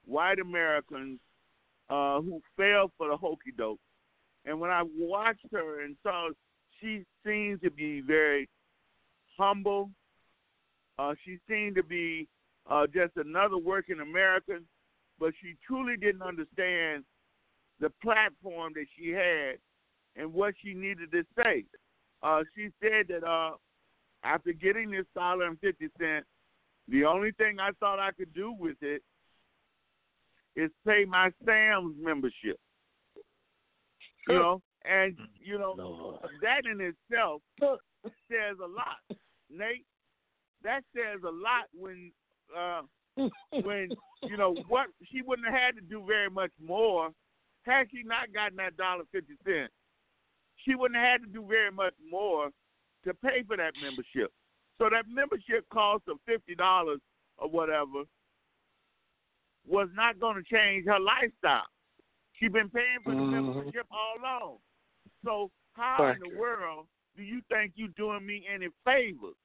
white Americans uh, who fell for the hokey doke. And when I watched her and saw, she seemed to be very humble. Uh, she seemed to be uh, just another working American, but she truly didn't understand the platform that she had and what she needed to say. Uh, she said that uh, after getting this dollar and fifty cent, the only thing I thought I could do with it is pay my Sam's membership. You know, and you know no. that in itself says a lot, Nate. That says a lot when uh, when you know what she wouldn't have had to do very much more had she not gotten that dollar fifty cent she wouldn't have had to do very much more to pay for that membership. So that membership cost of fifty dollars or whatever was not going to change her lifestyle. She's been paying for the mm-hmm. membership all along. So how Thank in the you. world do you think you're doing me any favors?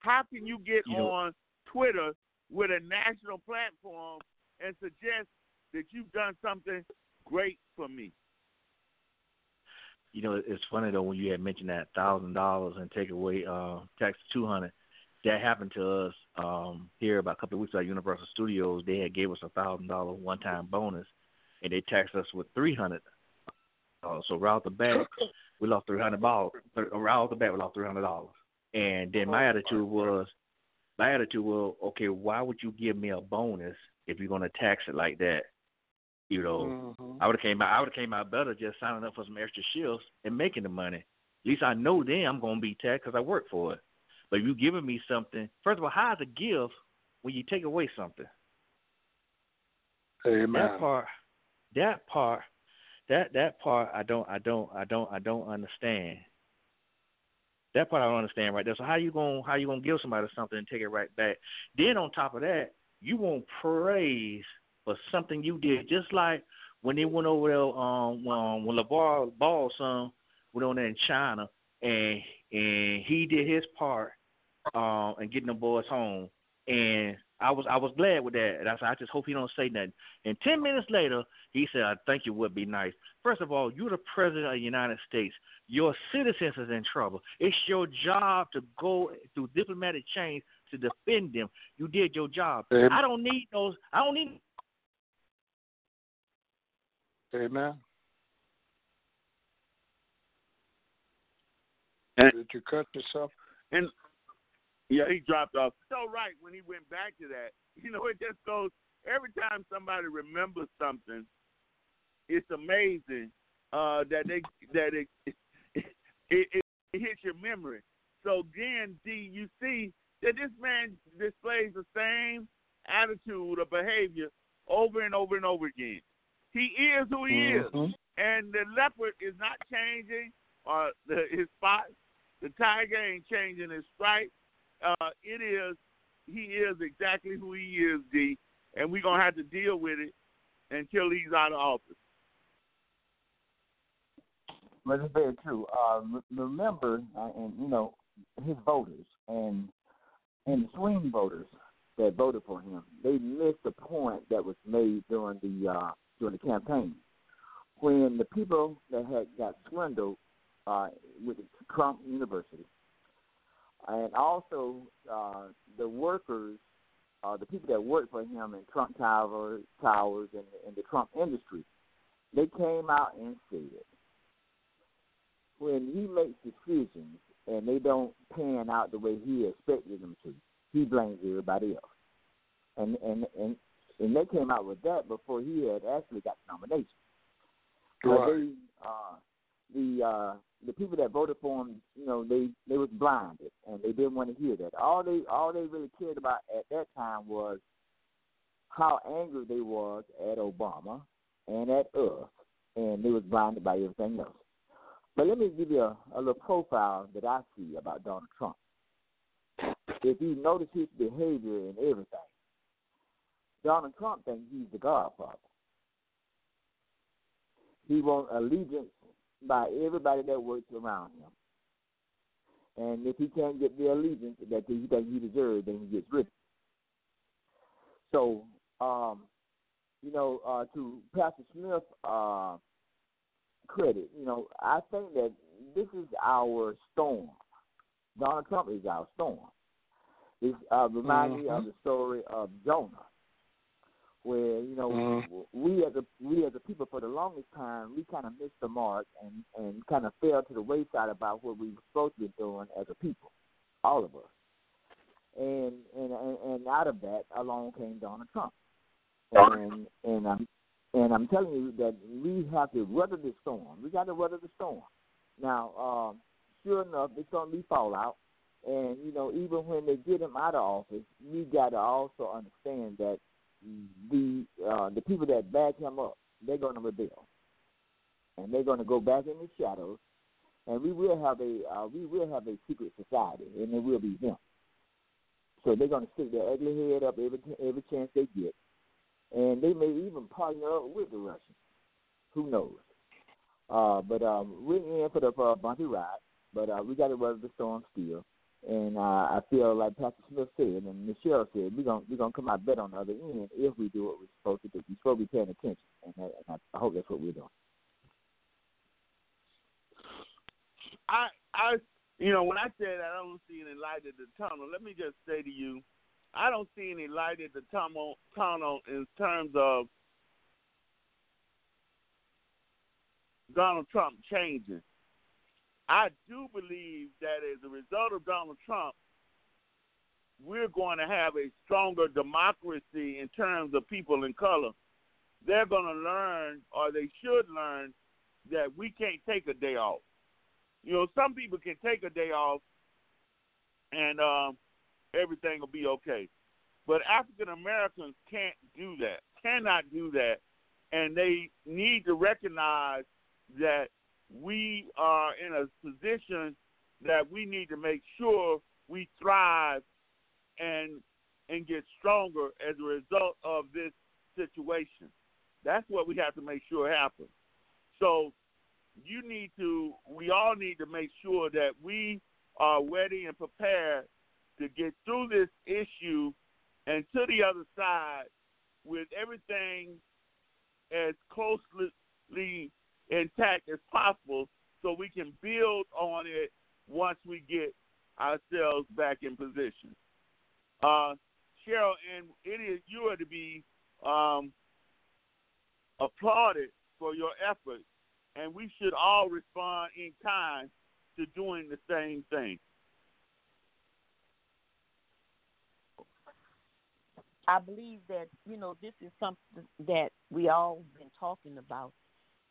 How can you get you on Twitter with a national platform and suggest that you've done something great for me? You know, it's funny though when you had mentioned that thousand dollars and take away uh tax two hundred. That happened to us um here about a couple of weeks ago at Universal Studios. They had gave us a thousand dollar one time bonus and they taxed us with three hundred. Uh, so right off the bat we lost three hundred dollars. Right off the bat we lost three hundred dollars. And then my attitude was my attitude was, okay, why would you give me a bonus if you're gonna tax it like that? You know, mm-hmm. I would have came out. I would have came out better just signing up for some extra shifts and making the money. At least I know then I'm gonna be taxed because I work for it. But you giving me something. First of all, how's a gift when you take away something? Amen. That part. That part. That that part. I don't. I don't. I don't. I don't understand. That part I don't understand right there. So how you gonna how you gonna give somebody something and take it right back? Then on top of that, you want praise for something you did. Just like when they went over there, um, um when LaVar Ball's son went on there in China, and and he did his part, um, and getting the boys home. And I was I was glad with that. And I said, I just hope he don't say nothing. And ten minutes later, he said, I think it would be nice. First of all, you're the president of the United States. Your citizens is in trouble. It's your job to go through diplomatic chains to defend them. You did your job. I don't need those. I don't need Amen. And, Did you cut yourself? And yeah, he dropped off. So right when he went back to that, you know, it just goes every time somebody remembers something, it's amazing uh, that they that it it, it it hits your memory. So again, D, you see that this man displays the same attitude or behavior over and over and over again. He is who he mm-hmm. is, and the leopard is not changing, or the, his spots. The tiger ain't changing his stripes. Uh, it is he is exactly who he is, D, and we're gonna have to deal with it until he's out of office. But it's very true. Uh, remember, uh, and you know, his voters and and the swing voters that voted for him, they missed the point that was made during the uh, during the campaign. when the people that had got swindled uh, with Trump University, and also uh, the workers, uh, the people that worked for him in Trump Tower, Towers and in the Trump industry, they came out and said, when he makes decisions and they don't pan out the way he expected them to, he blames everybody else. And and and and they came out with that before he had actually got the nomination. Right. They, uh, the uh, the people that voted for him, you know, they they was blinded and they didn't want to hear that. All they all they really cared about at that time was how angry they was at Obama and at us, and they was blinded by everything else. But let me give you a, a little profile that I see about Donald Trump. If you notice his behavior and everything, Donald Trump thinks he's the Godfather. He wants allegiance by everybody that works around him. And if he can't get the allegiance that he thinks he deserves, then he gets rid of it. So, um, you know, uh, to Pastor Smith uh, credit, you know, I think that this is our storm. Donald Trump is our storm. It uh, reminds mm-hmm. me of mm-hmm. the story of Jonah where you know mm-hmm. we as a we as a people for the longest time we kind of missed the mark and and kind of fell to the wayside about what we were supposed to be doing as a people, all of us. And and and, and out of that along came Donald Trump, and and I'm and I'm telling you that we have to weather the storm. We got to weather the storm. Now, um, sure enough, it's going to be fallout. And you know, even when they get him out of office, we got to also understand that the uh, the people that back him up, they're going to rebel, and they're going to go back in the shadows, and we will have a uh, we will have a secret society, and it will be them. So they're going to stick their ugly head up every every chance they get, and they may even partner up with the Russians. Who knows? Uh, but um, we're in for the uh, bumpy ride, but uh, we got to weather the storm still. And uh, I feel like Pastor Smith said, and Michelle said, we're gonna we're gonna come out better on the other end if we do what we're supposed to do. We're supposed to be paying attention, and, that, and I, I hope that's what we're doing. I I you know when I said I don't see any light at the tunnel, let me just say to you, I don't see any light at the tunnel tunnel in terms of Donald Trump changing. I do believe that as a result of Donald Trump, we're going to have a stronger democracy in terms of people in color. They're going to learn, or they should learn, that we can't take a day off. You know, some people can take a day off and um, everything will be okay. But African Americans can't do that, cannot do that. And they need to recognize that we are in a position that we need to make sure we thrive and and get stronger as a result of this situation. That's what we have to make sure happens. So you need to we all need to make sure that we are ready and prepared to get through this issue and to the other side with everything as closely intact as possible so we can build on it once we get ourselves back in position. Uh, Cheryl, and it is you are to be um, applauded for your efforts, and we should all respond in kind to doing the same thing. I believe that you know this is something that we all been talking about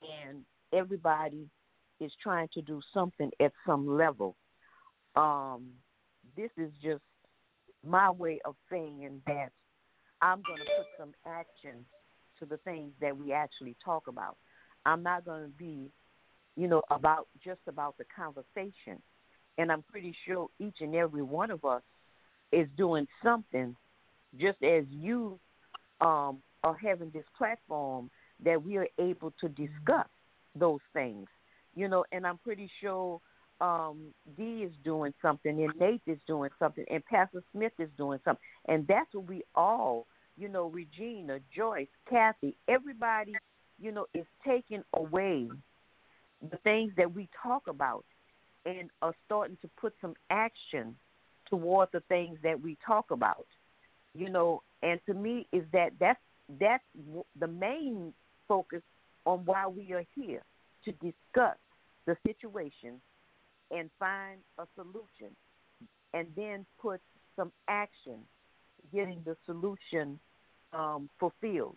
and everybody is trying to do something at some level. Um, this is just my way of saying that I'm going to put some action to the things that we actually talk about. I'm not going to be, you know, about just about the conversation. And I'm pretty sure each and every one of us is doing something, just as you um, are having this platform that we are able to discuss those things. You know, and I'm pretty sure um, Dee is doing something, and Nate is doing something, and Pastor Smith is doing something, and that's what we all, you know, Regina, Joyce, Kathy, everybody you know, is taking away the things that we talk about and are starting to put some action toward the things that we talk about. You know, and to me is that that's that's the main focus on why we are here to discuss the situation and find a solution and then put some action getting the solution um, fulfilled.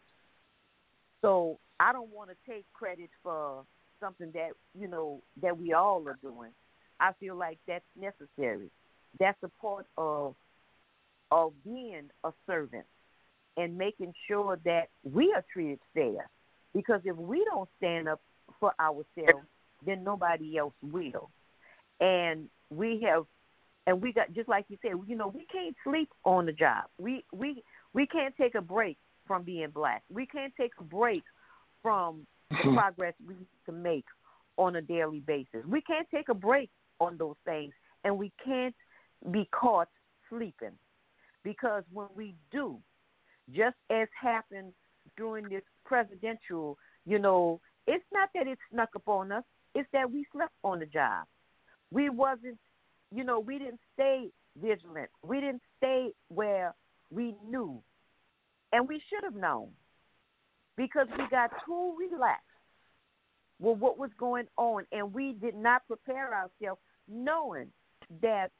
So I don't want to take credit for something that you know that we all are doing. I feel like that's necessary. That's a part of of being a servant and making sure that we are treated fair. Because if we don't stand up for ourselves, then nobody else will. And we have, and we got just like you said, you know, we can't sleep on the job. We we we can't take a break from being black. We can't take a break from the progress we need to make on a daily basis. We can't take a break on those things, and we can't be caught sleeping because when we do, just as happened during this presidential, you know, it's not that it snuck up on us, it's that we slept on the job. We wasn't, you know, we didn't stay vigilant. We didn't stay where we knew. And we should have known because we got too relaxed with what was going on and we did not prepare ourselves knowing that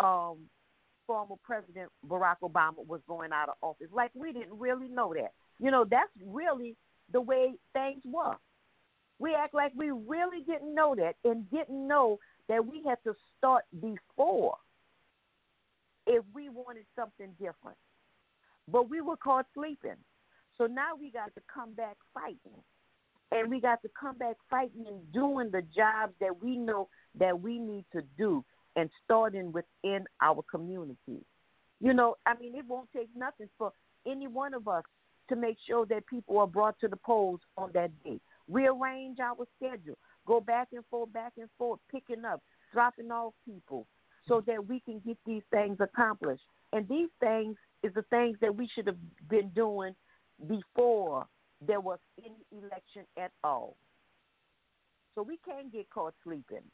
um, former President Barack Obama was going out of office. Like we didn't really know that. You know, that's really the way things were. We act like we really didn't know that and didn't know that we had to start before if we wanted something different. But we were caught sleeping. So now we got to come back fighting. And we got to come back fighting and doing the jobs that we know that we need to do and starting within our community. You know, I mean, it won't take nothing for any one of us to make sure that people are brought to the polls on that day. Rearrange our schedule, go back and forth, back and forth, picking up, dropping off people so that we can get these things accomplished. And these things is the things that we should have been doing before there was any election at all. So we can't get caught sleeping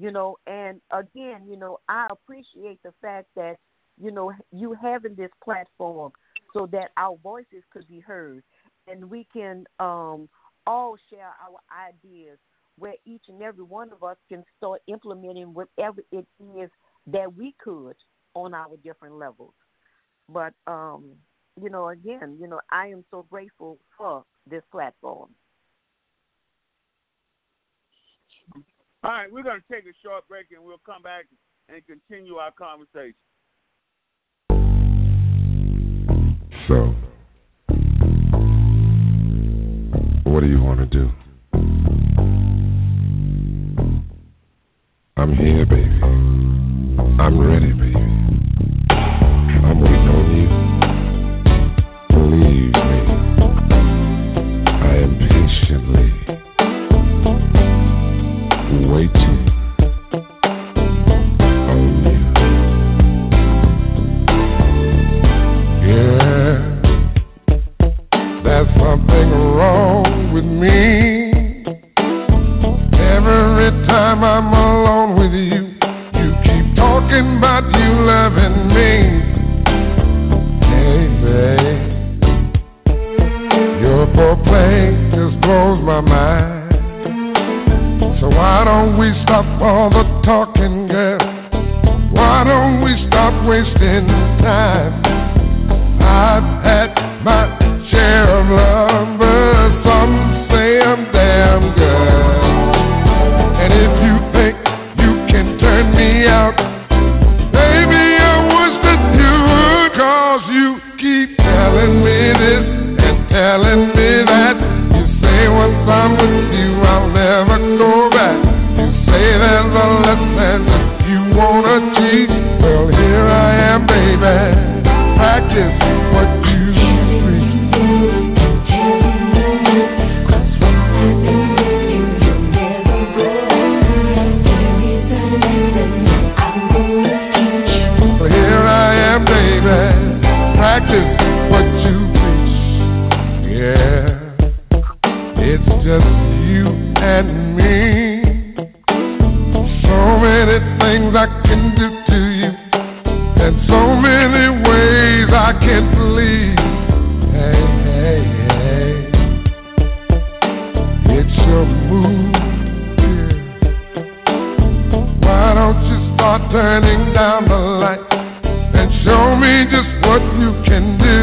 you know and again you know i appreciate the fact that you know you having this platform so that our voices could be heard. And we can um all share our ideas where each and every one of us can start implementing whatever it is that we could on our different levels. But um you know again you know i am so grateful for this platform. All right, we're going to take a short break and we'll come back and continue our conversation. What do you want to do? I'm here, baby. I'm ready, baby. I'm waiting on you. You can do?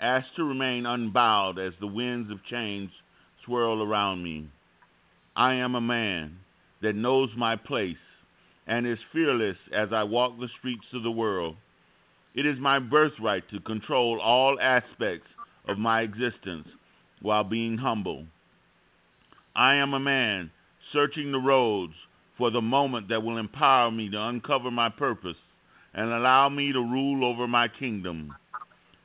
Asked to remain unbowed as the winds of change swirl around me. I am a man that knows my place and is fearless as I walk the streets of the world. It is my birthright to control all aspects of my existence while being humble. I am a man searching the roads for the moment that will empower me to uncover my purpose and allow me to rule over my kingdom.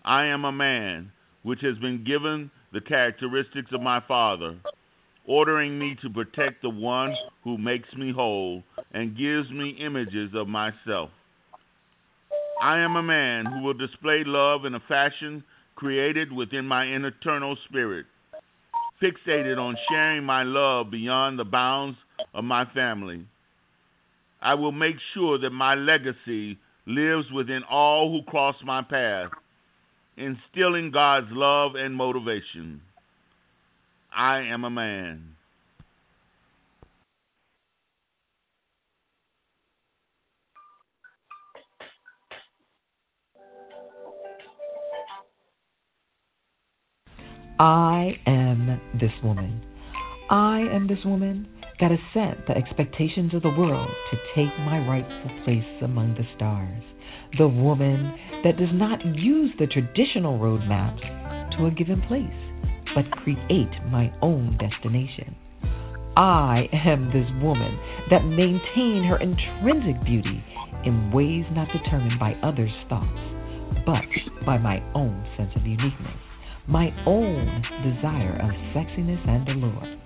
I am a man which has been given the characteristics of my father, ordering me to protect the one who makes me whole and gives me images of myself. I am a man who will display love in a fashion created within my internal spirit, fixated on sharing my love beyond the bounds of my family. I will make sure that my legacy lives within all who cross my path, instilling God's love and motivation. I am a man. I am this woman. I am this woman has set the expectations of the world to take my rightful place among the stars. The woman that does not use the traditional roadmaps to a given place, but create my own destination. I am this woman that maintain her intrinsic beauty in ways not determined by others' thoughts, but by my own sense of uniqueness, my own desire of sexiness and allure.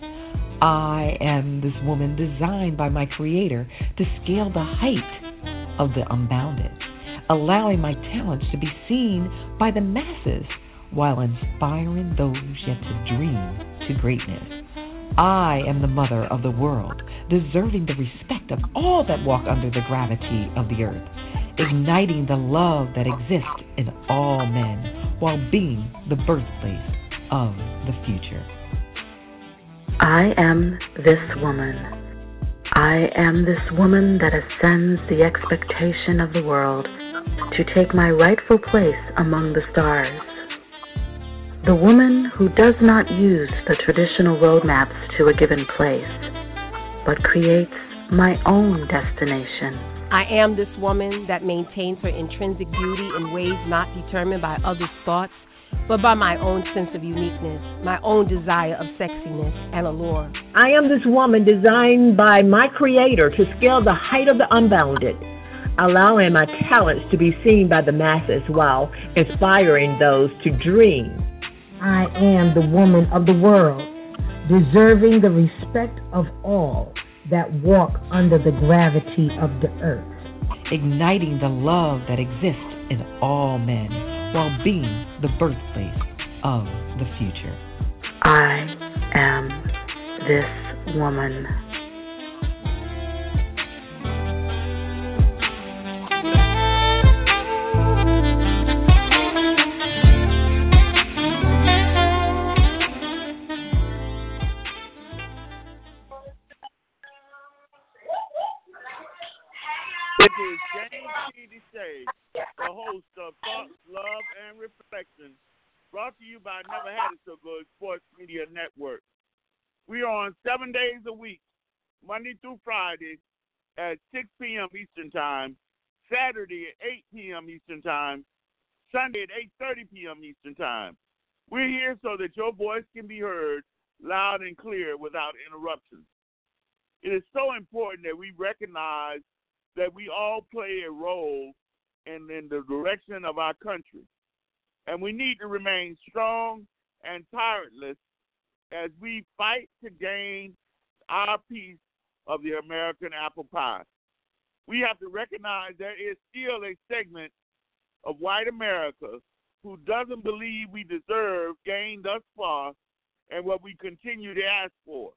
I am this woman designed by my Creator to scale the height of the unbounded, allowing my talents to be seen by the masses while inspiring those yet to dream to greatness. I am the mother of the world, deserving the respect of all that walk under the gravity of the earth, igniting the love that exists in all men while being the birthplace of the future. I am this woman. I am this woman that ascends the expectation of the world to take my rightful place among the stars. The woman who does not use the traditional roadmaps to a given place, but creates my own destination. I am this woman that maintains her intrinsic beauty in ways not determined by others' thoughts, but by my own sense of uniqueness, my own desire of sexiness and allure. I am this woman designed by my Creator to scale the height of the unbounded, allowing my talents to be seen by the masses while inspiring those to dream. I am the woman of the world, deserving the respect of all that walk under the gravity of the earth. Igniting the love that exists in all men while being the birthplace of the future. I am this woman. It is James T. Host of Thoughts, Love, and Reflection, brought to you by Never Had It So Good Sports Media Network. We are on seven days a week, Monday through Friday at 6 p.m. Eastern Time, Saturday at 8 p.m. Eastern Time, Sunday at 8.30 p.m. Eastern Time. We're here so that your voice can be heard loud and clear without interruptions. It is so important that we recognize that we all play a role in, in the direction of our country. And we need to remain strong and tireless as we fight to gain our piece of the American apple pie. We have to recognize there is still a segment of white America who doesn't believe we deserve gain thus far and what we continue to ask for.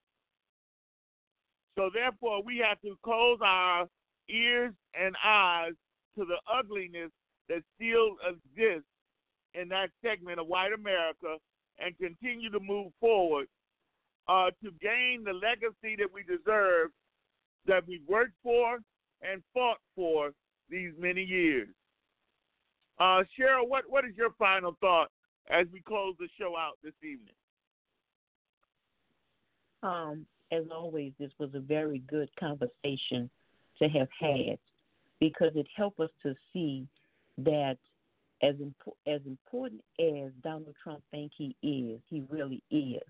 So therefore, we have to close our ears and eyes to the ugliness that still exists in that segment of white America and continue to move forward uh, to gain the legacy that we deserve, that we worked for and fought for these many years. Uh, Cheryl, what, what is your final thought as we close the show out this evening? Um, as always, this was a very good conversation to have had because it helped us to see that as impo- as important as Donald Trump think he is, he really is.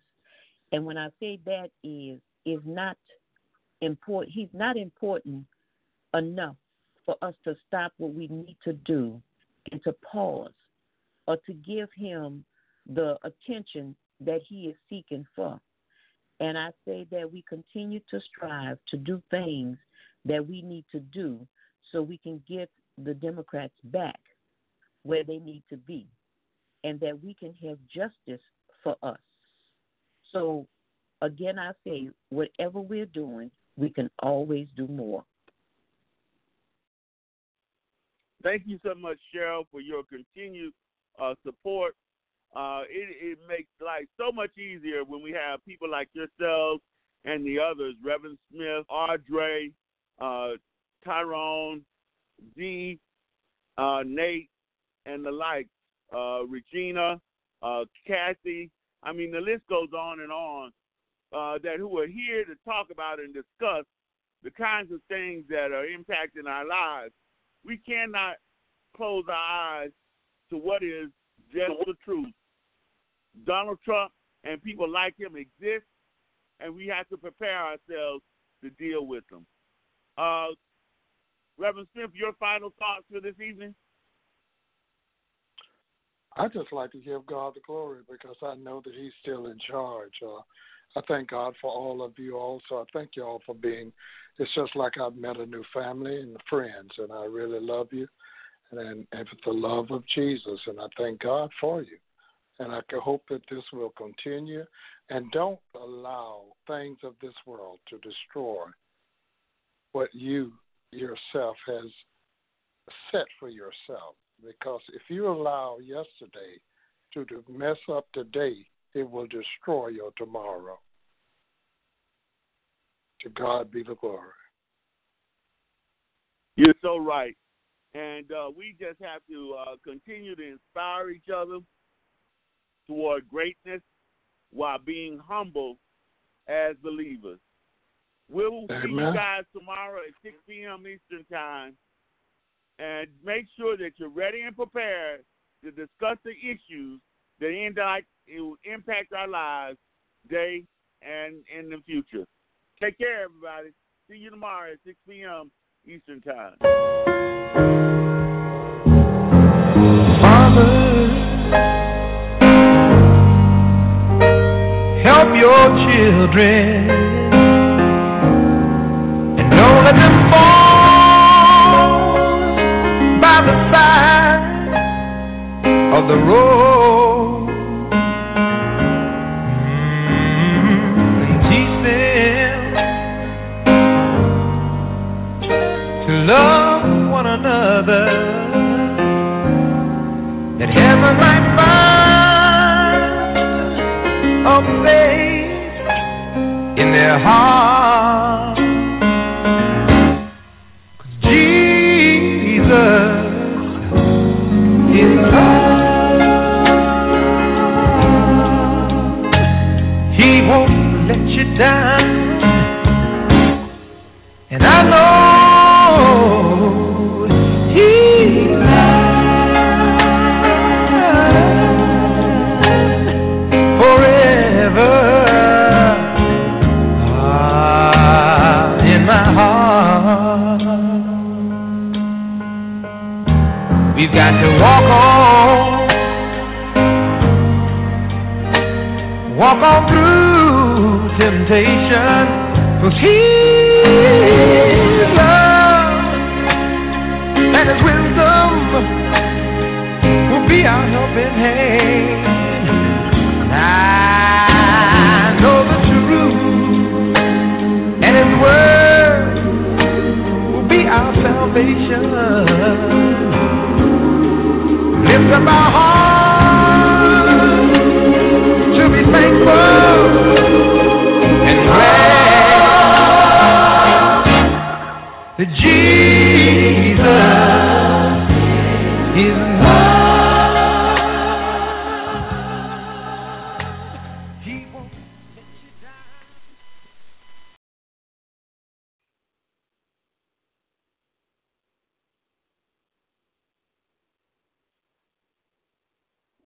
And when I say that is is not important. He's not important enough for us to stop what we need to do and to pause or to give him the attention that he is seeking for. And I say that we continue to strive to do things that we need to do so we can get the Democrats back where they need to be and that we can have justice for us. So, again, I say, whatever we're doing, we can always do more. Thank you so much, Cheryl, for your continued uh, support. Uh, it, it makes life so much easier when we have people like yourselves and the others, Reverend Smith, Audrey, uh, Tyrone, D, uh, Nate, and the like, uh, Regina, uh, Kathy. I mean, the list goes on and on. Uh, that who are here to talk about and discuss the kinds of things that are impacting our lives. We cannot close our eyes to what is just the truth. Donald Trump and people like him exist, and we have to prepare ourselves to deal with them. Uh, Reverend Smith, your final thoughts for this evening? I just like to give God the glory because I know that He's still in charge. Uh, I thank God for all of you also. I thank you all for being. It's just like I've met a new family and friends, and I really love you, and and for the love of Jesus, and I thank God for you, and I hope that this will continue, and don't allow things of this world to destroy what you yourself has set for yourself. Because if you allow yesterday to, mess up today, it will destroy your tomorrow. To God be the glory. You're so right. And uh, we just have to uh, continue to inspire each other toward greatness while being humble as believers. We'll see you guys tomorrow at 6 p.m. Eastern Time. And make sure that you're ready and prepared to discuss the issues that impact, it will impact our lives today and in the future. Take care, everybody. See you tomorrow at 6 p.m. Eastern Time. help your children and don't fall by the side of the road. Teach them to love one another that heaven might find a place in their heart. To walk on, walk on through temptation, 'cause His love and His wisdom will be our helping hand. I know the truth, and His word will be our salvation. Up our to be thankful and that Jesus.